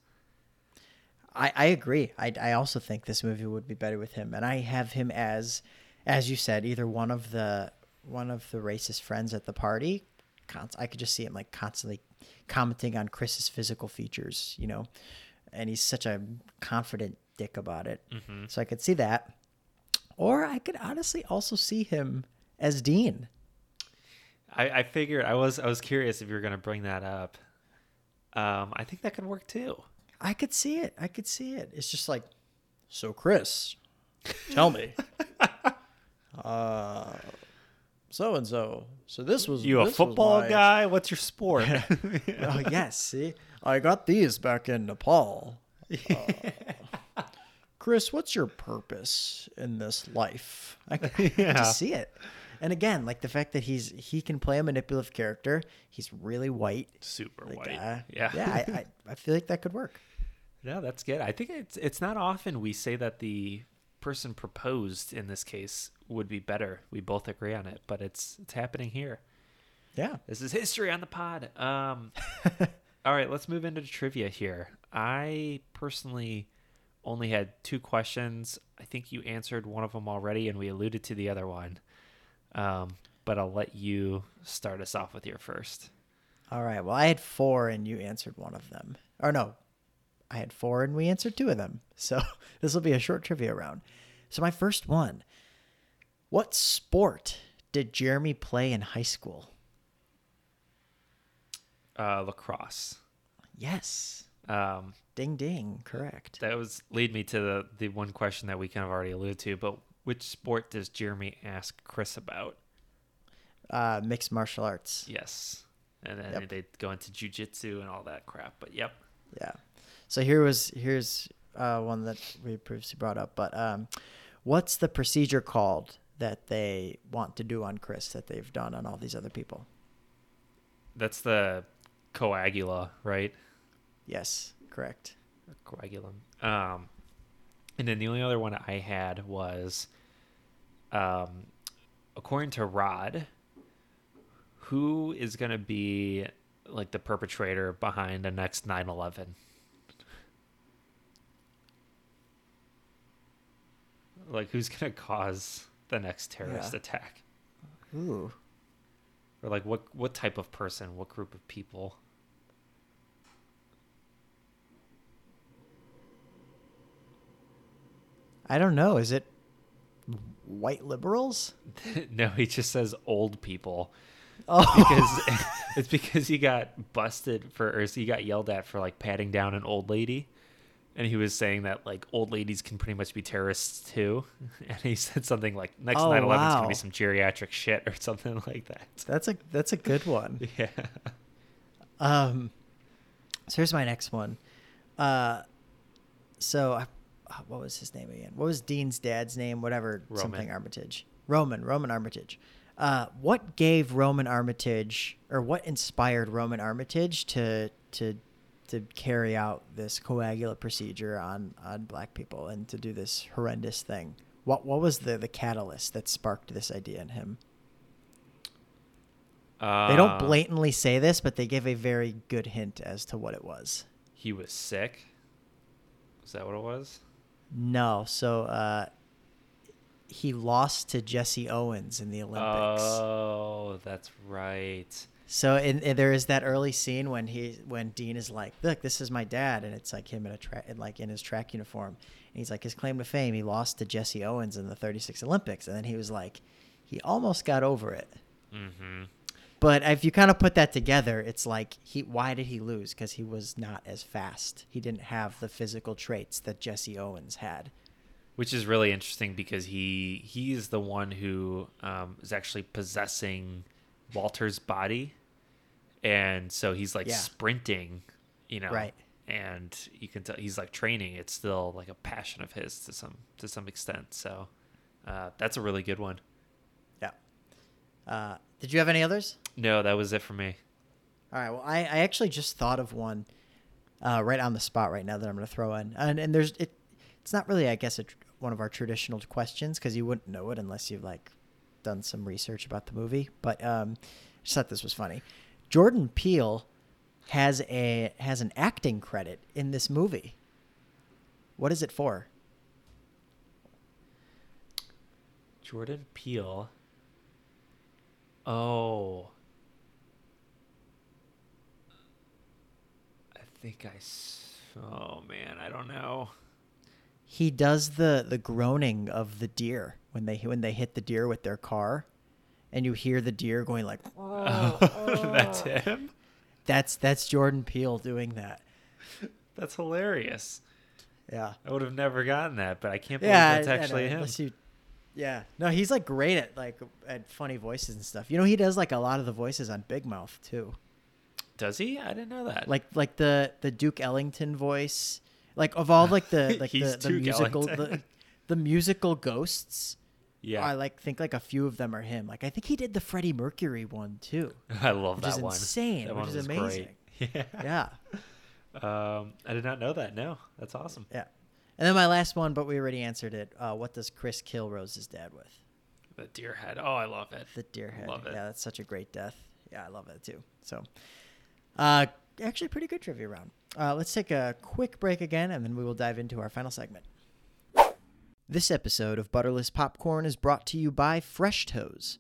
Speaker 1: I, I agree. I, I also think this movie would be better with him, and I have him as, as you said, either one of the one of the racist friends at the party. Const- I could just see him like constantly commenting on Chris's physical features, you know, and he's such a confident dick about it.
Speaker 2: Mm-hmm.
Speaker 1: So I could see that, or I could honestly also see him as Dean.
Speaker 2: I, I figured I was I was curious if you were going to bring that up. Um, I think that could work too.
Speaker 1: I could see it. I could see it. It's just like, so Chris, tell me, uh, so and so. So this was
Speaker 2: You a football
Speaker 1: my-
Speaker 2: guy? What's your sport?
Speaker 1: Oh yes, see, I got these back in Nepal. Uh, Chris, what's your purpose in this life? I, can-
Speaker 2: Yeah.
Speaker 1: just see it. And again, like the fact that he's he can play a manipulative character. He's really white.
Speaker 2: Super
Speaker 1: Like,
Speaker 2: white.
Speaker 1: uh,
Speaker 2: yeah.
Speaker 1: yeah. I, I I feel like that could work.
Speaker 2: No, that's good. I think it's it's not often we say that the person proposed in this case would be better. We both agree on it, but it's it's happening here.
Speaker 1: Yeah.
Speaker 2: This is history on the pod. Um, all right, let's move into trivia here. I personally only had two questions. I think you answered one of them already, and we alluded to the other one. Um, but I'll let you start us off with your first.
Speaker 1: All right. Well, I had four and you answered one of them. Or no, I had four and we answered two of them. So this will be a short trivia round. So my first one What sport did Jeremy play in high school?
Speaker 2: Uh, lacrosse.
Speaker 1: Yes.
Speaker 2: Um,
Speaker 1: Ding ding. Correct.
Speaker 2: that was lead me to the, the one question that we kind of already alluded to, but which sport does Jeremy ask Chris about?
Speaker 1: Uh, mixed martial arts.
Speaker 2: Yes. And then
Speaker 1: Yep.
Speaker 2: they go into jujitsu and all that crap. But yep.
Speaker 1: Yeah. So here was here's uh, one that we previously brought up. But um, what's the procedure called that they want to do on Chris that they've done on all these other people?
Speaker 2: That's the coagula, right?
Speaker 1: Yes, correct.
Speaker 2: coagulum. Um, and then the only other one I had was, um, according to Rod, who is going to be like the perpetrator behind the next 9 11? Like, who's going to cause the next terrorist
Speaker 1: Yeah.
Speaker 2: attack?
Speaker 1: Ooh.
Speaker 2: Or, like, what, what type of person, what group of people?
Speaker 1: I don't know. Is it white liberals?
Speaker 2: no, he just says old people.
Speaker 1: Oh,
Speaker 2: because it's because he got busted for or he got yelled at for like patting down an old lady and he was saying that like old ladies can pretty much be terrorists too and he said something like next
Speaker 1: Oh,
Speaker 2: 9-11 is gonna be some geriatric shit or something like that
Speaker 1: that's a that's a good one.
Speaker 2: yeah
Speaker 1: Um, so here's my next one. Uh, so I, what was his name again? What was Dean's dad's name? Whatever,
Speaker 2: Roman.
Speaker 1: something Armitage. Roman, Roman Armitage. Uh, what gave Roman Armitage, or what inspired Roman Armitage to to to carry out this coagula procedure on on black people and to do this horrendous thing? What what was the the catalyst that sparked this idea in him?
Speaker 2: uh,
Speaker 1: They don't blatantly say this, but they give a very good hint as to what it was.
Speaker 2: he was sick is that what it was
Speaker 1: No, so uh, he lost to Jesse Owens in the Olympics.
Speaker 2: oh that's right
Speaker 1: so in, in- there is that early scene when he when Dean is like, "Look, this is my dad," and it's like him in a track like in his track uniform, and he's like, his claim to fame, he lost to Jesse Owens in the 36 Olympics, and then he was like, he almost got over it.
Speaker 2: mm-hmm
Speaker 1: But if you kind of put that together, it's like he why did he lose? Because he was not as fast. He didn't have the physical traits that Jesse Owens had.
Speaker 2: which is really interesting because he he is the one who um, is actually possessing Walter's body, and so he's like
Speaker 1: Yeah.
Speaker 2: sprinting, you know,
Speaker 1: Right.
Speaker 2: And you can tell he's like training. It's still like a passion of his to some to some extent. So uh, that's a really good one.
Speaker 1: Yeah. Uh, did you have any others?
Speaker 2: No, that was it for me.
Speaker 1: All right. Well, I, I actually just thought of one uh, right on the spot right now that I'm going to throw in, and and there's it. It's not really, I guess, a, one of our traditional questions because you wouldn't know it unless you've like done some research about the movie. But um, I just thought this was funny. Jordan Peele has a has an acting credit in this movie. What is it for?
Speaker 2: Jordan Peele. Oh. I think I. s- Oh man, I don't know.
Speaker 1: He does the the groaning of the deer when they when they hit the deer with their car, and you hear the deer going like. Oh, oh.
Speaker 2: That's him.
Speaker 1: That's that's Jordan Peele doing that.
Speaker 2: That's hilarious.
Speaker 1: Yeah.
Speaker 2: I would have never gotten that, but I can't believe
Speaker 1: Yeah,
Speaker 2: that's
Speaker 1: I- I
Speaker 2: actually
Speaker 1: know,
Speaker 2: him.
Speaker 1: Unless you- yeah. No, he's like great at like at funny voices and stuff. You know, he does like a lot of the voices on Big Mouth too.
Speaker 2: Does he? I didn't know that.
Speaker 1: Like like the the Duke Ellington voice. Like of all like the like the, the musical the, the musical ghosts.
Speaker 2: yeah,
Speaker 1: I like think like a few of them are him. Like I think he did the Freddie Mercury one too.
Speaker 2: I love
Speaker 1: which
Speaker 2: that
Speaker 1: is
Speaker 2: one.
Speaker 1: insane,
Speaker 2: That
Speaker 1: which
Speaker 2: one
Speaker 1: is amazing.
Speaker 2: Great. Yeah.
Speaker 1: Yeah.
Speaker 2: Um, I did not know that. No, that's awesome.
Speaker 1: Yeah. And then my last one, but we already answered it. Uh, what does Chris kill Rose's dad with?
Speaker 2: The deer head. Oh, I love it.
Speaker 1: The deer head.
Speaker 2: Love it.
Speaker 1: Yeah, that's such a great death. Yeah, I love that too. So, uh, actually pretty good trivia round. Uh, let's take a quick break again, and then we will dive into our final segment. This episode of Butterless Popcorn is brought to you by Fresh Toes.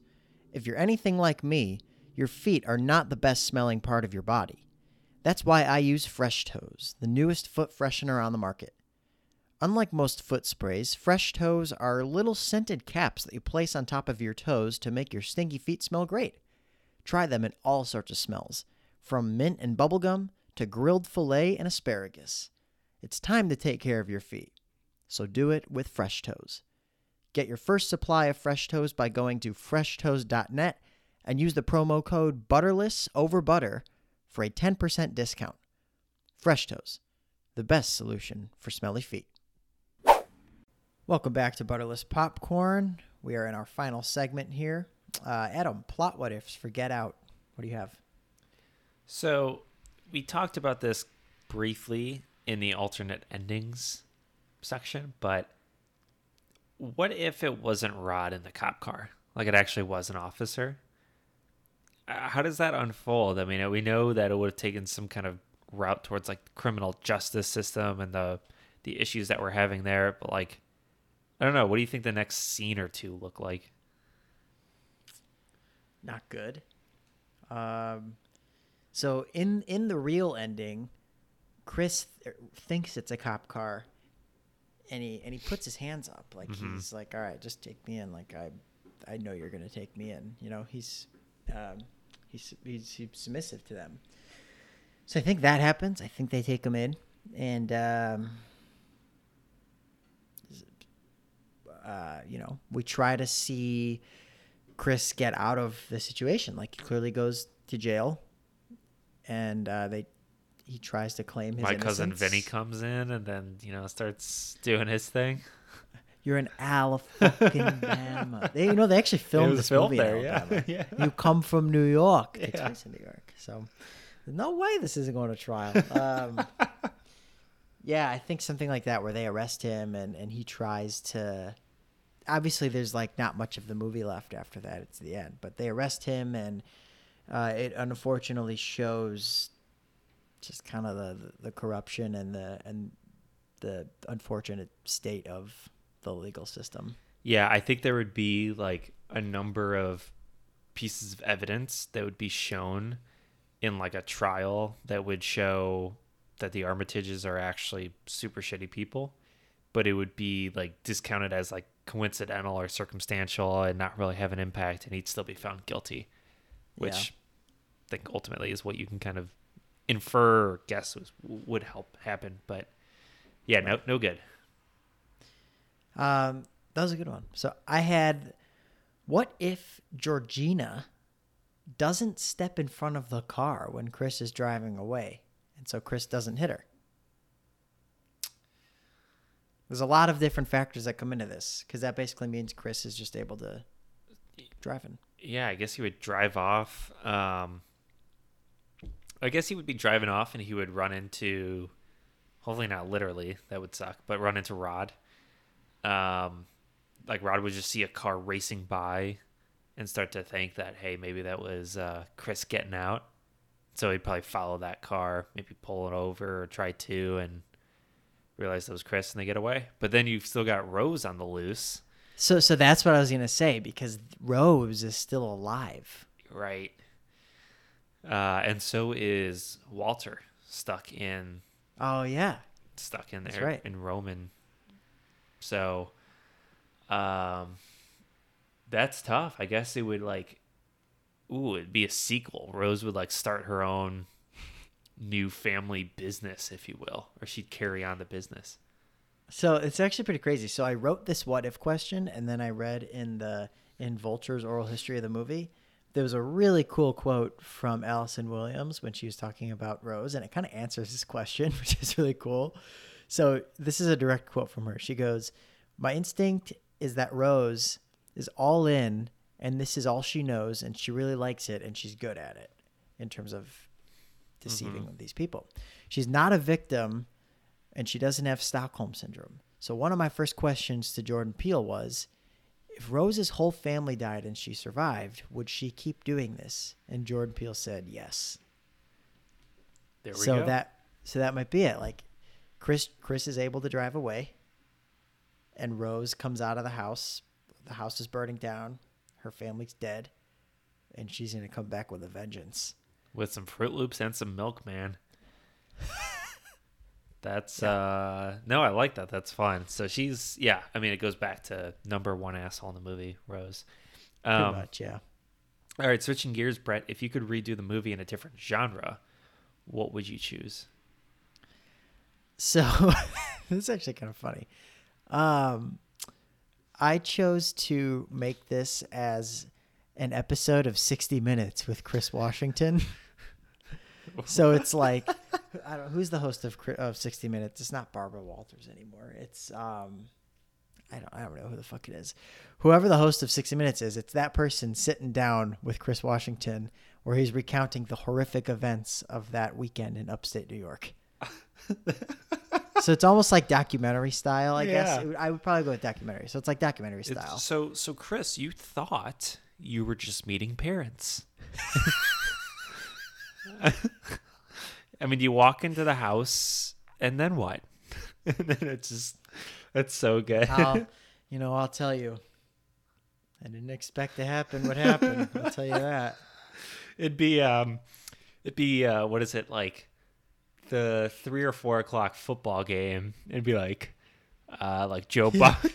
Speaker 1: If you're anything like me, your feet are not the best smelling part of your body. That's why I use Fresh Toes, the newest foot freshener on the market. Unlike most foot sprays, Fresh Toes are little scented caps that you place on top of your toes to make your stinky feet smell great. Try them in all sorts of smells, from mint and bubblegum to grilled filet and asparagus. It's time to take care of your feet, so do it with Fresh Toes. Get your first supply of Fresh Toes by going to freshtoes.net and use the promo code BUTTERLESS over butter for a 10% discount. Fresh Toes, the best solution for smelly feet. Welcome back to Butterless Popcorn. We are in our final segment here. Uh, Adam, plot what ifs for Get Out. What do you have?
Speaker 2: So we talked about this briefly in the alternate endings section, but what if it wasn't Rod in the cop car? Like it actually was an officer? Uh, How does that unfold? I mean, we know that it would have taken some kind of route towards like the criminal justice system and the the issues that we're having there, but like I don't know, what do you think the next scene or two look like?
Speaker 1: Not good. Um, so in in the real ending, Chris th- thinks it's a cop car, and he and he puts his hands up like
Speaker 2: Mhm.
Speaker 1: he's like, "All right, just take me in." Like I, I know you're gonna take me in. You know, he's, um, he's he's, he's submissive to them. So I think that happens. I think they take him in, and um, uh, you know, we try to see Chris get out of the situation. Like he clearly goes to jail, and uh, they he tries to claim his.
Speaker 2: My cousin
Speaker 1: innocence.
Speaker 2: Vinny comes in and then, you know, starts doing his thing.
Speaker 1: You're in Alabama. they, you know, they actually filmed this
Speaker 2: filmed
Speaker 1: movie
Speaker 2: there,
Speaker 1: in
Speaker 2: yeah.
Speaker 1: Alabama.
Speaker 2: Yeah.
Speaker 1: You come from New York. It takes
Speaker 2: Yeah.
Speaker 1: in New York. So, no way this isn't going to trial. Um, yeah, I think something like that where they arrest him and and he tries to. Obviously, there's like not much of the movie left after that. It's the end, but they arrest him, and uh, it unfortunately shows just kind of the, the corruption and the and the unfortunate state of the legal system.
Speaker 2: Yeah, I think there would be like a number of pieces of evidence that would be shown in like a trial that would show that the Armitages are actually super shitty people, but it would be like discounted as like coincidental or circumstantial and not really have an impact, and he'd still be found guilty, which
Speaker 1: Yeah.
Speaker 2: I think ultimately is what you can kind of infer or guess was, would help happen. But yeah, no, no good.
Speaker 1: Um, that was a good one. So I had, what if Georgina doesn't step in front of the car when Chris is driving away, and so Chris doesn't hit her? There's a lot of different factors that come into this because that basically means Chris is just able to drive in.
Speaker 2: yeah, I guess he would drive off. Um, I guess he would be driving off and he would run into, hopefully not literally, that would suck, but run into Rod. Um, like Rod would just see a car racing by and start to think that, hey, maybe that was uh, Chris getting out. So he'd probably follow that car, maybe pull it over or try to, and realize that was Chris and they get away. But then you've still got Rose on the loose.
Speaker 1: So, so that's what I was gonna say because Rose is still alive.
Speaker 2: Right. Uh, and so is Walter stuck in
Speaker 1: Oh yeah,
Speaker 2: stuck in
Speaker 1: That's
Speaker 2: there
Speaker 1: right.
Speaker 2: in Roman. So um that's tough. I guess it would like ooh, it'd be a sequel. Rose would like start her own new family business, if you will, or she'd carry on the business.
Speaker 1: So it's actually pretty crazy. So I wrote this what if question and then I read in the in Vulture's oral history of the movie. There was a really cool quote from Allison Williams when she was talking about Rose and it kind of answers this question, which is really cool. So this is a direct quote from her. She goes, "My instinct is that Rose is all in and this is all she knows and she really likes it and she's good at it in terms of deceiving mm-hmm. these people. She's not a victim and she doesn't have Stockholm syndrome. So one of my first questions to Jordan Peele was, if Rose's whole family died and she survived, would she keep doing this? And Jordan Peele said yes. So I think that's a
Speaker 2: There we
Speaker 1: so
Speaker 2: go.
Speaker 1: that so that might be it. Like Chris Chris is able to drive away, and Rose comes out of the house. The house is burning down. Her family's dead, and she's gonna come back with a vengeance.
Speaker 2: With some Froot Loops and some milk, man. That's uh no, I like that. That's fun. So she's yeah. I mean, it goes back to number one asshole in the movie, Rose.
Speaker 1: Pretty
Speaker 2: Um,
Speaker 1: much, yeah.
Speaker 2: all right, switching gears, Brett. If you could redo the movie in a different genre, what would you choose?
Speaker 1: So this is actually kind of funny. Um, I chose to make this as an episode of 60 Minutes with Chris Washington. so it's like I don't who's the host of of 60 Minutes. It's not Barbara Walters anymore. It's um I don't I don't know who the fuck it is. Whoever the host of 60 Minutes is, it's that person sitting down with Chris Washington where he's recounting the horrific events of that weekend in upstate New York. so it's almost like documentary style, I guess.
Speaker 2: Yeah.
Speaker 1: It would- I would probably go with documentary. So it's like documentary
Speaker 2: It's-
Speaker 1: style.
Speaker 2: so so Chris, you thought you were just meeting parents. I mean, you walk into the house and then what? and then it's just that's so good.
Speaker 1: I'll, you know, I'll tell you. I didn't expect to happen what happened. I'll tell you that.
Speaker 2: It'd be um, it'd be uh, what is it like? The three or four o'clock football game. It'd be like, uh, like Joe Buck.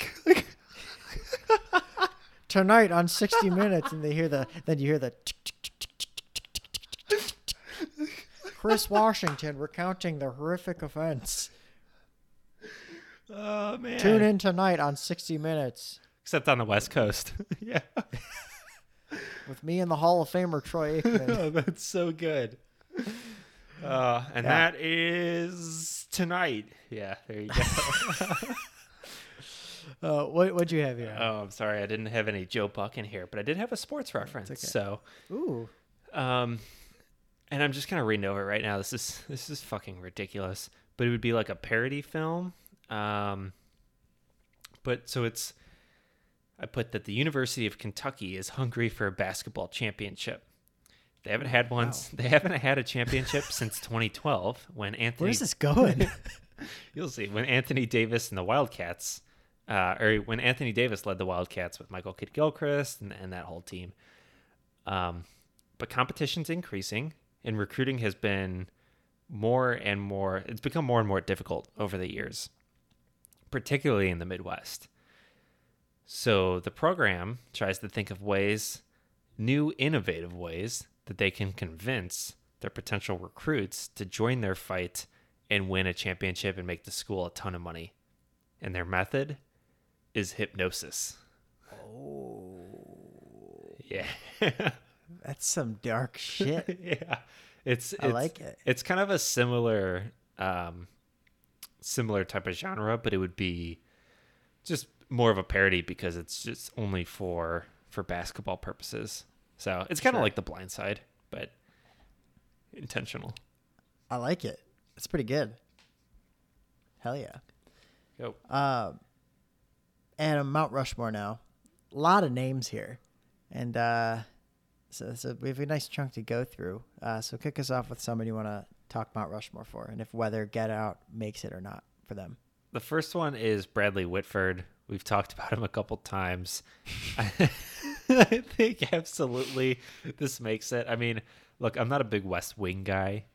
Speaker 1: Tonight on 60 Minutes, and they hear the, then you hear the. tick, tick, tick, tick, tick, tick, tick, tick. Chris Washington recounting the horrific events.
Speaker 2: oh man!
Speaker 1: Tune in tonight on 60 Minutes
Speaker 2: Except on the West Coast. yeah.
Speaker 1: with me and the Hall of Famer Troy Aikman.
Speaker 2: oh, that's so good. Uh, and
Speaker 1: Yeah.
Speaker 2: that is tonight. Yeah, there you go.
Speaker 1: Uh, what what'd you have here?
Speaker 2: oh, I'm sorry, I didn't have any Joe Buck in here, but I did have a sports reference.
Speaker 1: okay.
Speaker 2: So,
Speaker 1: Ooh,
Speaker 2: um, and I'm just kind of reading over it right now. This is this is fucking ridiculous. But it would be like a parody film. Um, but so it's. I put that the University of Kentucky is hungry for a basketball championship. They haven't had one.
Speaker 1: Wow.
Speaker 2: They haven't had a championship since 2012 when Anthony.
Speaker 1: where's this going?
Speaker 2: You'll see when Anthony Davis and the Wildcats, uh, or when Anthony Davis led the Wildcats with Michael Kidd Gilchrist and, and that whole team. Um, but competition's increasing, and recruiting has been more and more. It's become more and more difficult over the years, particularly in the Midwest. So the program tries to think of ways, new innovative ways that they can convince their potential recruits to join their fight and win a championship and make the school a ton of money. And their method is hypnosis.
Speaker 1: oh,
Speaker 2: Yeah.
Speaker 1: that's some dark shit.
Speaker 2: yeah. It's,
Speaker 1: I
Speaker 2: it's
Speaker 1: like it.
Speaker 2: It's kind of a similar um similar type of genre, but it would be just more of a parody because it's just only for for basketball purposes. So, it's kind of
Speaker 1: Sure.
Speaker 2: like The Blind Side, but intentional.
Speaker 1: I like it. It's pretty good. Hell yeah.
Speaker 2: Go.
Speaker 1: Uh, and I'm Mount Rushmore now. A lot of names here, and uh, so, we have a nice chunk to go through. Uh, so kick us off with somebody you want to talk Mount Rushmore for, and if whether Get Out makes it or not for them.
Speaker 2: The first one is Bradley Whitford. We've talked about him a couple times. I think absolutely this makes it. I mean, look, I'm not a big West Wing guy.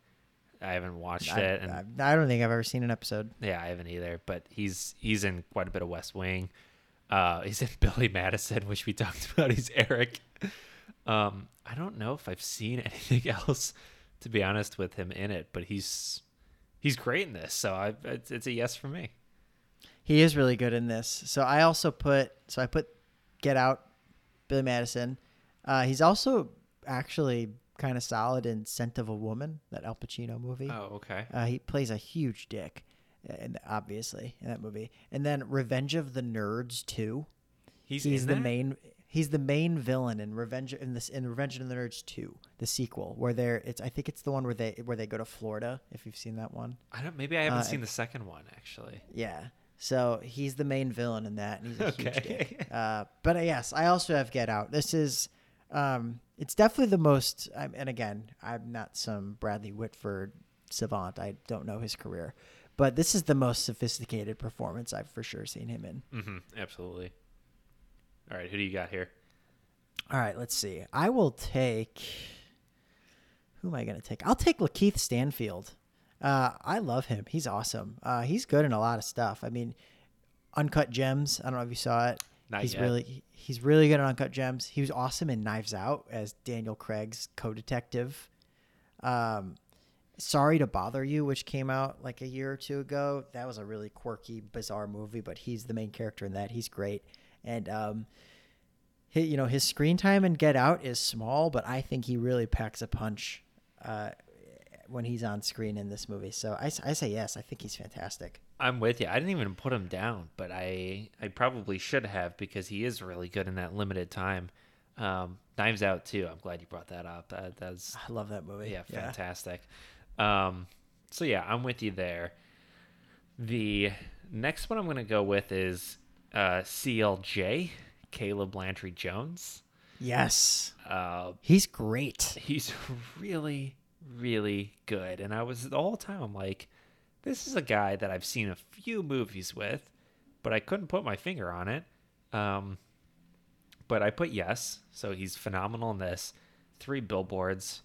Speaker 2: I haven't watched
Speaker 1: I,
Speaker 2: it, and
Speaker 1: I, I don't think I've ever seen an episode.
Speaker 2: yeah, I haven't either. But he's he's in quite a bit of West Wing. Uh, he's in Billy Madison, which we talked about. He's Eric. Um, I don't know if I've seen anything else, to be honest, with him in it. But he's he's great in this, so I it's, it's a yes for me.
Speaker 1: He is really good in this. So I also put so I put Get Out, Billy Madison. Uh, he's also actually kind of solid in Scent of a Woman, that Al Pacino movie.
Speaker 2: Oh, okay.
Speaker 1: Uh, he plays a huge dick, and obviously in that movie. And then Revenge of the Nerds too.
Speaker 2: He's,
Speaker 1: He's
Speaker 2: in
Speaker 1: the
Speaker 2: that?
Speaker 1: main. He's the main villain in Revenge in this in Revenge of the Nerds two, the sequel, where they're it's I think it's the one where they where they go to Florida. If you've seen that one,
Speaker 2: I don't. Maybe I haven't
Speaker 1: Uh,
Speaker 2: seen the second one actually.
Speaker 1: yeah. So he's the main villain in that, and he's a huge
Speaker 2: Okay.
Speaker 1: dick. Uh, but uh, yes, I also have Get Out. This is, um, it's definitely the most. I'm, and again, I'm not some Bradley Whitford savant. I don't know his career, but this is the most sophisticated performance I've for sure seen him in.
Speaker 2: Mm-hmm, absolutely. All right, who do you got here?
Speaker 1: All right, let's see. I will take. Who am I going to take? I'll take LaKeith Stanfield. Uh, I love him. He's awesome. Uh, he's good in a lot of stuff. I mean, Uncut Gems. I don't know if you saw it.
Speaker 2: Not
Speaker 1: he's
Speaker 2: yet.
Speaker 1: really he's really good at Uncut Gems. He was awesome in Knives Out as Daniel Craig's co-detective. Um, Sorry to Bother You, which came out like a year or two ago. That was a really quirky, bizarre movie, but he's the main character in that. He's great, and um, he, you know his screen time in Get Out is small, but I think he really packs a punch uh, when he's on screen in this movie. So I, I say yes. I think he's fantastic.
Speaker 2: I'm with you. I didn't even put him down, but I I probably should have because he is really good in that limited time. Um, Knives Out too. I'm glad you brought that up. That, that's
Speaker 1: I love that movie.
Speaker 2: yeah, fantastic. Um, so yeah, I'm with you there. The next one I'm going to go with is uh, CLJ, Caleb Landry Jones.
Speaker 1: Yes.
Speaker 2: Uh,
Speaker 1: He's great.
Speaker 2: he's really, really good. And I was the whole time I'm like, this is a guy that I've seen a few movies with, but I couldn't put my finger on it. Um, but I put yes, so he's phenomenal in this. Three billboards.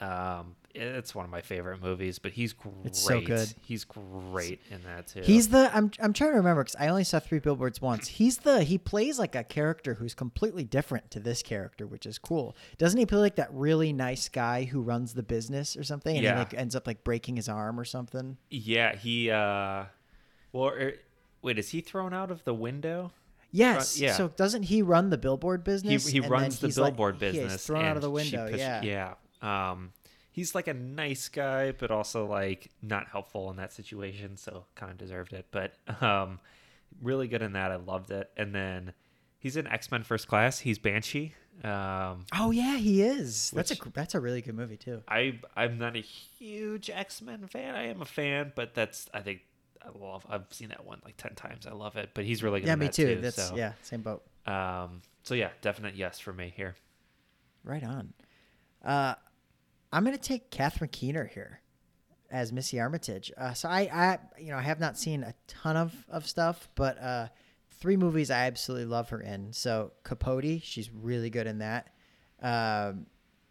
Speaker 2: Um, it's one of my favorite movies, but he's great.
Speaker 1: It's so good.
Speaker 2: He's great in that too.
Speaker 1: He's the I'm I'm trying to remember because I only saw three billboards once. He's the he plays like a character who's completely different to this character, which is cool. Doesn't he play like that really nice guy who runs the business or something, and
Speaker 2: Yeah.
Speaker 1: he like ends up like breaking his arm or something?
Speaker 2: yeah. He uh, well, er, wait, is he thrown out of the window?
Speaker 1: Yes.
Speaker 2: yeah.
Speaker 1: So doesn't he run the billboard business?
Speaker 2: he
Speaker 1: then
Speaker 2: runs the
Speaker 1: like-
Speaker 2: billboard
Speaker 1: he's
Speaker 2: business.
Speaker 1: thrown out of the window.
Speaker 2: push-
Speaker 1: yeah.
Speaker 2: yeah. Um, he's like a nice guy, but also like not helpful in that situation, so kind of deserved it. But um, really good in that. I loved it. And then he's in X Men First Class. He's Banshee. Um,
Speaker 1: Oh yeah, he is. That's a that's a really good movie too.
Speaker 2: I I'm not a huge X Men fan. I am a fan, but that's I think I love. I've seen that one like ten times. I love it. But he's really good.
Speaker 1: Yeah, me
Speaker 2: that
Speaker 1: too.
Speaker 2: too.
Speaker 1: That's
Speaker 2: so,
Speaker 1: yeah, same boat.
Speaker 2: Um. So yeah, definite yes for me here.
Speaker 1: Right on. Uh, I'm gonna take Catherine Keener here as Missy Armitage. Uh, so I, I, you know, I have not seen a ton of of stuff, but uh, three movies I absolutely love her in. So Capote, she's really good in that. Um,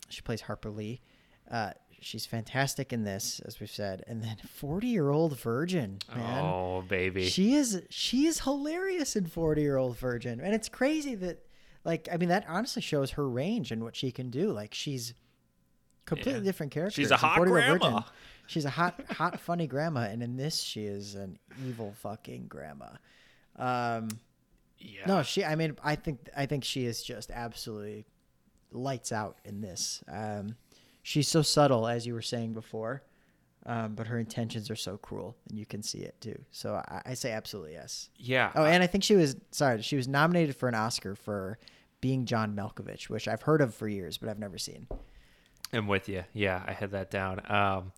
Speaker 1: she plays Harper Lee. Uh, she's fantastic in this, as we've said. And then Forty Year Old Virgin, man.
Speaker 2: Oh baby.
Speaker 1: She is she is hilarious in Forty Year Old Virgin, and it's crazy that like I mean that honestly shows her range and what she can do. Like she's completely
Speaker 2: Yeah.
Speaker 1: different character.
Speaker 2: She's a hot grandma.
Speaker 1: She's a hot hot funny grandma, and in this she is an evil fucking grandma. Um,
Speaker 2: yeah.
Speaker 1: no, she. I mean, I think I think she is just absolutely lights out in this. Um, she's so subtle, as you were saying before, um, but her intentions are so cruel, and you can see it too. So I, I say absolutely yes.
Speaker 2: Yeah.
Speaker 1: Oh, and I think she was sorry. She was nominated for an Oscar for being John Malkovich, which I've heard of for years, but I've never seen.
Speaker 2: I'm with you. Yeah, I had that down. Um,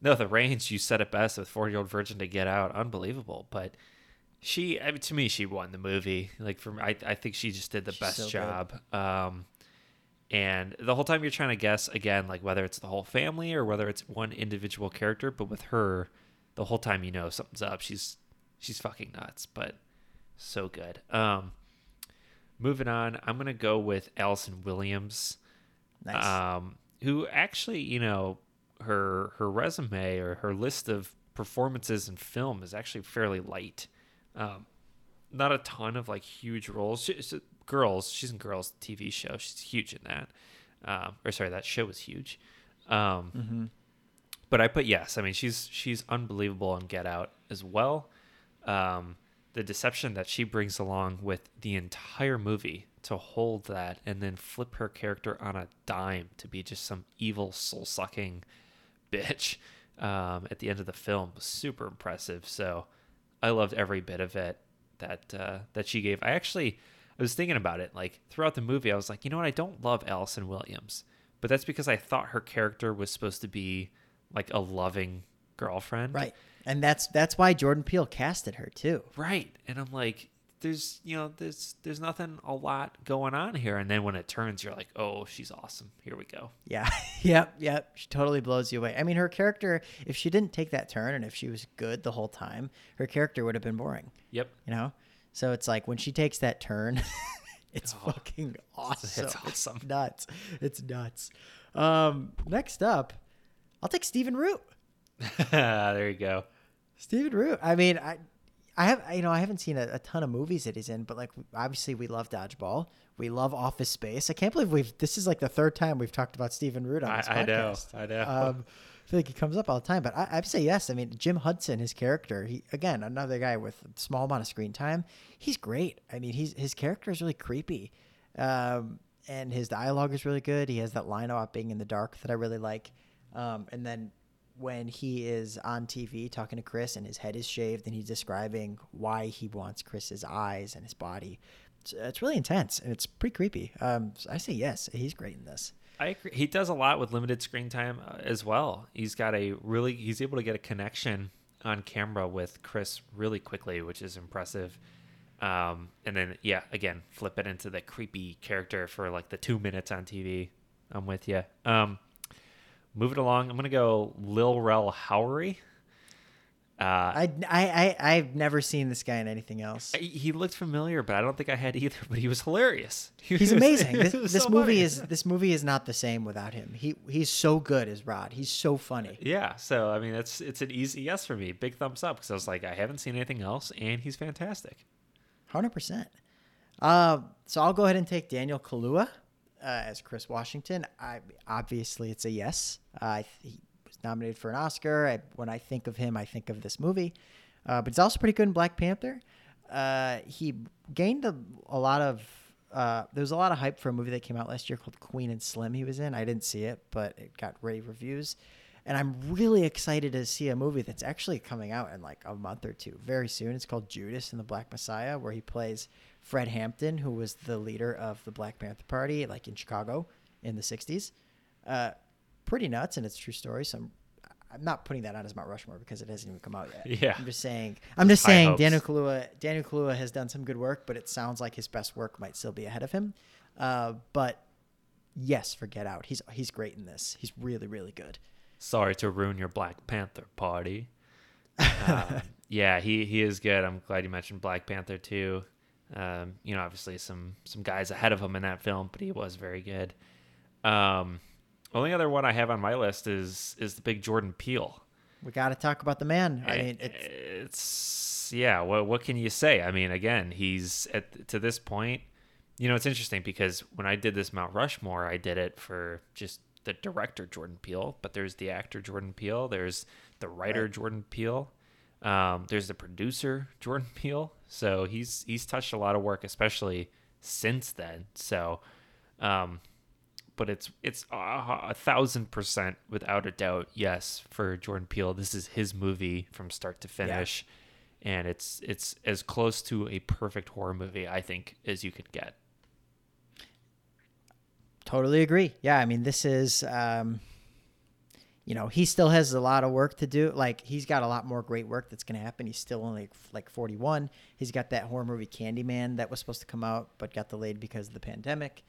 Speaker 2: no, the range you said it best with 40 year old virgin to get out, unbelievable. But she, I mean, to me, she won the movie. Like for me, I, I think she just did the
Speaker 1: She's
Speaker 2: best
Speaker 1: so
Speaker 2: job. Um, and the whole time you're trying to guess again, like whether it's the whole family or whether it's one individual character. But with her, the whole time you know something's up. She's she's fucking nuts, but so good. Um, moving on, I'm gonna go with Allison Williams
Speaker 1: Nice.
Speaker 2: um, who actually, you know, her her resume or her list of performances in film is actually fairly light. Um, not a ton of like huge roles. She, she- girls, she's in Girls TV show. She's huge in that. Um, or sorry, that show was huge. Um,
Speaker 1: mm-hmm.
Speaker 2: but I put yes. I mean, she's she's unbelievable on Get Out as well. Um, the deception that she brings along with the entire movie to hold that and then flip her character on a dime to be just some evil soul sucking bitch um, at the end of the film super impressive. So I loved every bit of it that uh, that she gave. I actually I was thinking about it like throughout the movie. I was like, you know what? I don't love Allison Williams, but that's because I thought her character was supposed to be like a loving girlfriend,
Speaker 1: Right, and that's that's why Jordan Peele casted her too.
Speaker 2: Right. And I'm like, there's you know there's there's nothing a lot going on here and then when it turns you're like oh she's awesome here we go
Speaker 1: Yeah. yep. Yep. She totally blows you away. I mean, her character, if she didn't take that turn and if she was good the whole time, her character would have been boring,
Speaker 2: yep
Speaker 1: you know? So it's like when she takes that turn, it's
Speaker 2: Oh,
Speaker 1: fucking awesome.
Speaker 2: it's awesome.
Speaker 1: nuts. It's nuts. Um, next up, I'll take Stephen Root.
Speaker 2: there you go
Speaker 1: Stephen Root. I mean, I, I have, you know, I haven't seen a, a ton of movies that he's in, but like, obviously, we love Dodgeball. We love Office Space. I can't believe we've. This is like the third time we've talked about Stephen Root on
Speaker 2: I,
Speaker 1: this
Speaker 2: I know. I know
Speaker 1: Um, I feel like he comes up all the time, but I, I'd say yes. I mean, Jim Hudson, his character, he again another guy with a small amount of screen time. He's great. I mean, he's his character is really creepy, um, and his dialogue is really good. He has that line about being in the dark that I really like. Um, and then when he is on TV talking to Chris and his head is shaved and he's describing why he wants Chris's eyes and his body, it's, it's really intense and it's pretty creepy. Um, so I say yes, he's great in this.
Speaker 2: I agree. He does a lot with limited screen time uh, as well. He's got a really he's able to get a connection on camera with Chris really quickly, which is impressive. Um, and then yeah, again, flip it into the creepy character for like the two minutes on TV. I'm with you. Um, moving along, I'm gonna go Lil Rel Howery. Uh,
Speaker 1: I, I, I, I've never seen this guy in anything else.
Speaker 2: He looked familiar, but I don't think I had either. But he was hilarious. He
Speaker 1: He's
Speaker 2: was-
Speaker 1: amazing. This, this
Speaker 2: so
Speaker 1: movie
Speaker 2: funny.
Speaker 1: is this movie is not the same without him. He he's so good as Rod. He's so funny.
Speaker 2: Yeah, so I mean, it's it's an easy yes for me. Big thumbs up because I was like, I haven't seen anything else, and he's fantastic.
Speaker 1: Hundred percent. Uh, so I'll go ahead and take Daniel Kaluuya uh, as Chris Washington. I obviously it's a yes. Uh, he was nominated for an Oscar. I, when I think of him, I think of this movie. Uh, but he's also pretty good in Black Panther. Uh, he gained a, a lot of. Uh, there was a lot of hype for a movie that came out last year called Queen and Slim. He was in. I didn't see it, but it got rave reviews. And I'm really excited to see a movie that's actually coming out in like a month or two, very soon. It's called Judas and the Black Messiah, where he plays Fred Hampton, who was the leader of the Black Panther Party, like in Chicago in the '60s. Uh, pretty nuts, and it's a true story. So I'm, I'm not putting that on as Mount Rushmore because it hasn't even come out yet.
Speaker 2: Yeah.
Speaker 1: I'm just saying. I'm just
Speaker 2: High
Speaker 1: saying.
Speaker 2: hopes.
Speaker 1: Daniel Kaluuya, Daniel Kaluuya has done some good work, but it sounds like his best work might still be ahead of him. Uh, but yes, for Get Out, he's he's great in this. He's really really good.
Speaker 2: Sorry to ruin your Black Panther party. Um, yeah, he he is good. I'm glad you mentioned Black Panther too. Um, you know, obviously some some guys ahead of him in that film, but he was very good. Um, only other one I have on my list is is the big Jordan Peele.
Speaker 1: We got to talk about the man. I mean, it's,
Speaker 2: it's yeah. What what can you say? I mean, again, he's at to this point. You know, it's interesting because when I did this Mount Rushmore, I did it for just the director Jordan Peele, but there's the actor Jordan Peele, there's the writer
Speaker 1: Right.
Speaker 2: Jordan Peele, um, there's the producer Jordan Peele. So he's he's touched a lot of work, especially since then. So, um, but it's it's a, a thousand percent without a doubt yes for Jordan Peele. This is his movie from start to finish, and it's it's as close to a perfect horror movie I think as you could get.
Speaker 1: Totally agree. Yeah, I mean, this is, um, you know, he still has a lot of work to do. Like, he's got a lot more great work that's going to happen. He's still only like 41. He's got that horror movie Candyman that was supposed to come out but got delayed because of the pandemic.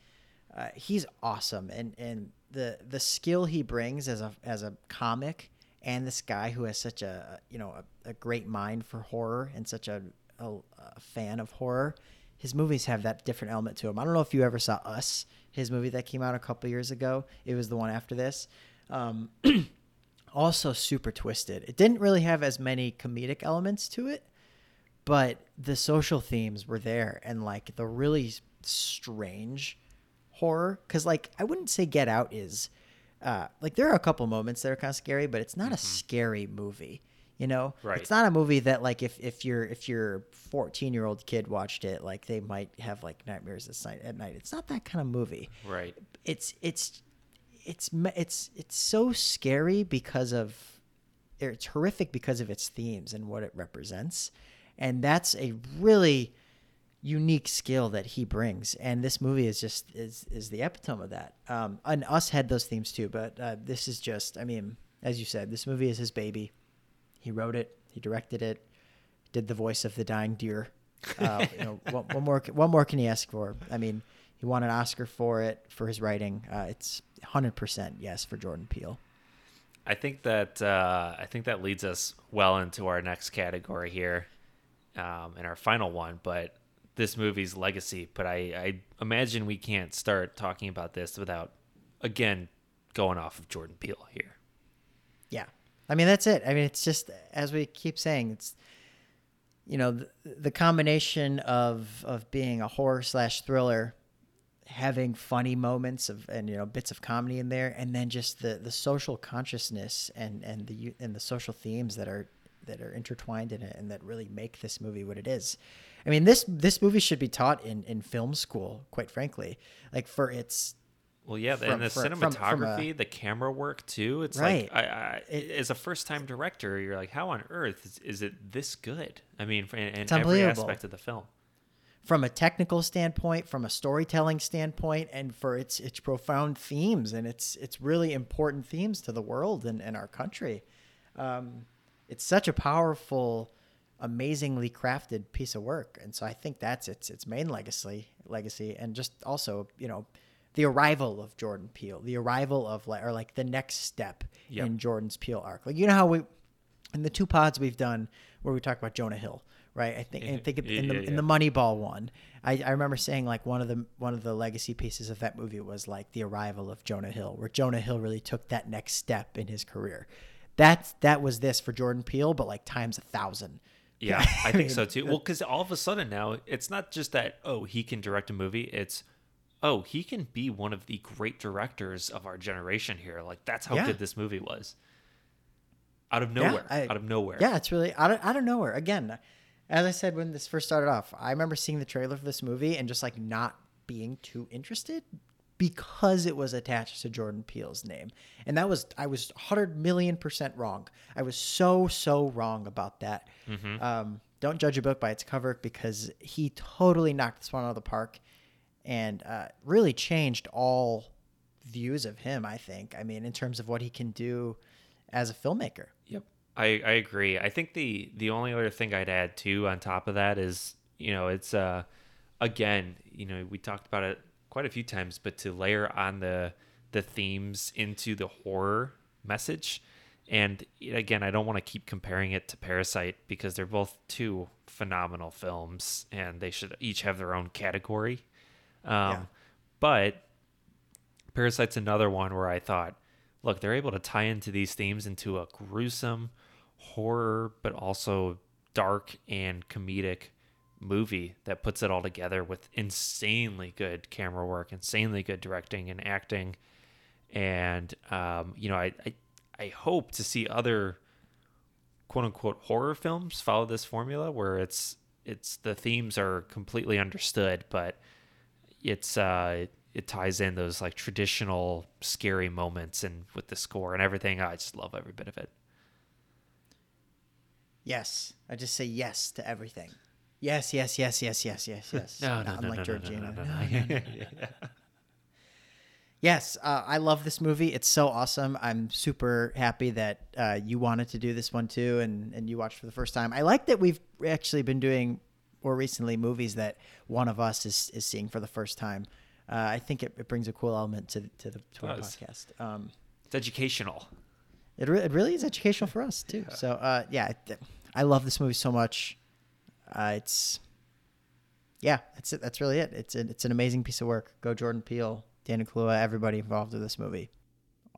Speaker 1: Uh, he's awesome, and and the the skill he brings as a as a comic, and this guy who has such a you know a, a great mind for horror and such a, a, a fan of horror his movies have that different element to him. I don't know if you ever saw Us, his movie that came out a couple years ago. It was the one after this. Um, also super twisted. It didn't really have as many comedic elements to it, but the social themes were there and like the really strange horror. Cause like I wouldn't say Get Out is uh, like there are a couple moments that are kind of scary, but it's not a scary movie. You know,
Speaker 2: Right.
Speaker 1: it's not a movie that like if if your if your 14 year old kid watched it, like they might have like nightmares this night at night. It's not that kind of movie
Speaker 2: Right.
Speaker 1: it's it's it's it's it's so scary because of it's horrific because of its themes and what it represents and that's a really unique skill that he brings and this movie is just is is the epitome of that um and us had those themes too but uh, this is just i mean as you said this movie is his baby he wrote it he directed it did the voice of the dying deer Uh, you know, what, what more? What more can he ask for? I mean, he won an Oscar for it for his writing. Uh, it's hundred percent yes for Jordan Peele.
Speaker 2: I think that uh, I think that leads us well into our next category here, um, and our final one. But this movie's legacy. But I, I imagine we can't start talking about this without, again, going off of Jordan Peele here.
Speaker 1: Yeah, I mean that's it. I mean it's just as we keep saying, it's you know the, the combination of of being a horror slash thriller having funny moments of and you know bits of comedy in there and then just the the social consciousness and and the and the social themes that are that are intertwined in it and that really make this movie what it is i mean this this movie should be taught in in film school quite frankly like for its
Speaker 2: well, yeah,
Speaker 1: from-
Speaker 2: and the
Speaker 1: from-
Speaker 2: cinematography,
Speaker 1: from a-
Speaker 2: the camera work too. It's
Speaker 1: Right.
Speaker 2: like I, I, as a first-time director, you're like, how on earth is, is it this good? I mean, in, in every aspect of the film.
Speaker 1: From a technical standpoint, from a storytelling standpoint, and for its its profound themes and its its really important themes to the world and, and our country. Um, it's such a powerful, amazingly crafted piece of work, and so I think that's its its main legacy legacy, and just also you know the arrival of Jordan Peele, the arrival of like or like the next step
Speaker 2: Yep.
Speaker 1: in Jordan's Peele arc. Like you know how we in the two pods we've done where we talk about Jonah Hill, right? I think I think in the
Speaker 2: Yeah,
Speaker 1: in the Moneyball one, I, I remember saying like one of the one of the legacy pieces of that movie was like the arrival of Jonah Hill, where Jonah Hill really took that next step in his career. That that was this for Jordan Peele, but like times a thousand.
Speaker 2: Yeah, I think
Speaker 1: mean,
Speaker 2: so too. Well, because all of a sudden now it's not just that oh he can direct a movie. It's oh he can be one of the great directors of our generation here. Like that's how
Speaker 1: Yeah.
Speaker 2: good this movie was. Out of nowhere,
Speaker 1: I-
Speaker 2: out of nowhere.
Speaker 1: Yeah, it's really out of, out of nowhere. Again, as I said when this first started off, I remember seeing the trailer for this movie and just like not being too interested because it was attached to Jordan Peele's name. And that was I was 100 million percent wrong. I was so so wrong about that. Um, don't judge a book by its cover because he totally knocked this one out of the park and uh, really changed all views of him, I think. I mean, in terms of what he can do as a filmmaker.
Speaker 2: Yep. I, I agree. I think the the only other thing I'd add too on top of that is, you know, it's uh again, you know, we talked about it quite a few times, but to layer on the the themes into the horror message. And again, I don't want to keep comparing it to Parasite because they're both two phenomenal films and they should each have their own category. Um,
Speaker 1: Yeah.
Speaker 2: But Parasite's another one where I thought, look, they're able to tie into these themes into a gruesome horror, but also dark and comedic movie that puts it all together with insanely good camera work, insanely good directing and acting. And, um, you know, I, I, I hope to see other quote unquote horror films follow this formula where it's, it's the themes are completely understood, but it's uh it ties in those like traditional scary moments and with the score and everything i just love every bit of it
Speaker 1: Yes. I just say yes to everything. Yes, yes, yes, yes, yes, yes, yes.
Speaker 2: no no
Speaker 1: Not
Speaker 2: no
Speaker 1: unlike
Speaker 2: no, no,
Speaker 1: Georgina.
Speaker 2: no, no,
Speaker 1: No,
Speaker 2: no,
Speaker 1: no, no. Yes, uh, I love this movie. It's so awesome. I'm super happy that uh, you wanted to do this one too, and and you watched for the first time. I like that we've actually been doing more recently movies that one of us is is seeing for the first time. Uh, I think it, it brings a cool element to to the to our podcast. Um,
Speaker 2: it's educational
Speaker 1: it, re- it really is educational for us too. So uh, yeah, it- I love this movie so much. Uh, it's yeah, that's it. That's really it. It's a, it's an amazing piece of work. Go Jordan Peele, Daniel Kaluuya, everybody involved with this movie,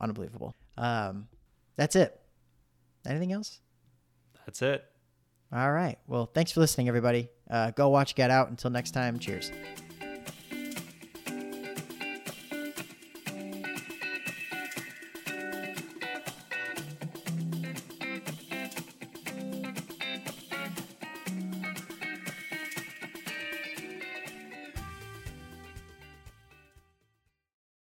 Speaker 1: unbelievable. Um, that's it. Anything else?
Speaker 2: that's it
Speaker 1: All right. Well, thanks for listening, everybody. Uh, go watch Get Out. Until next time, cheers.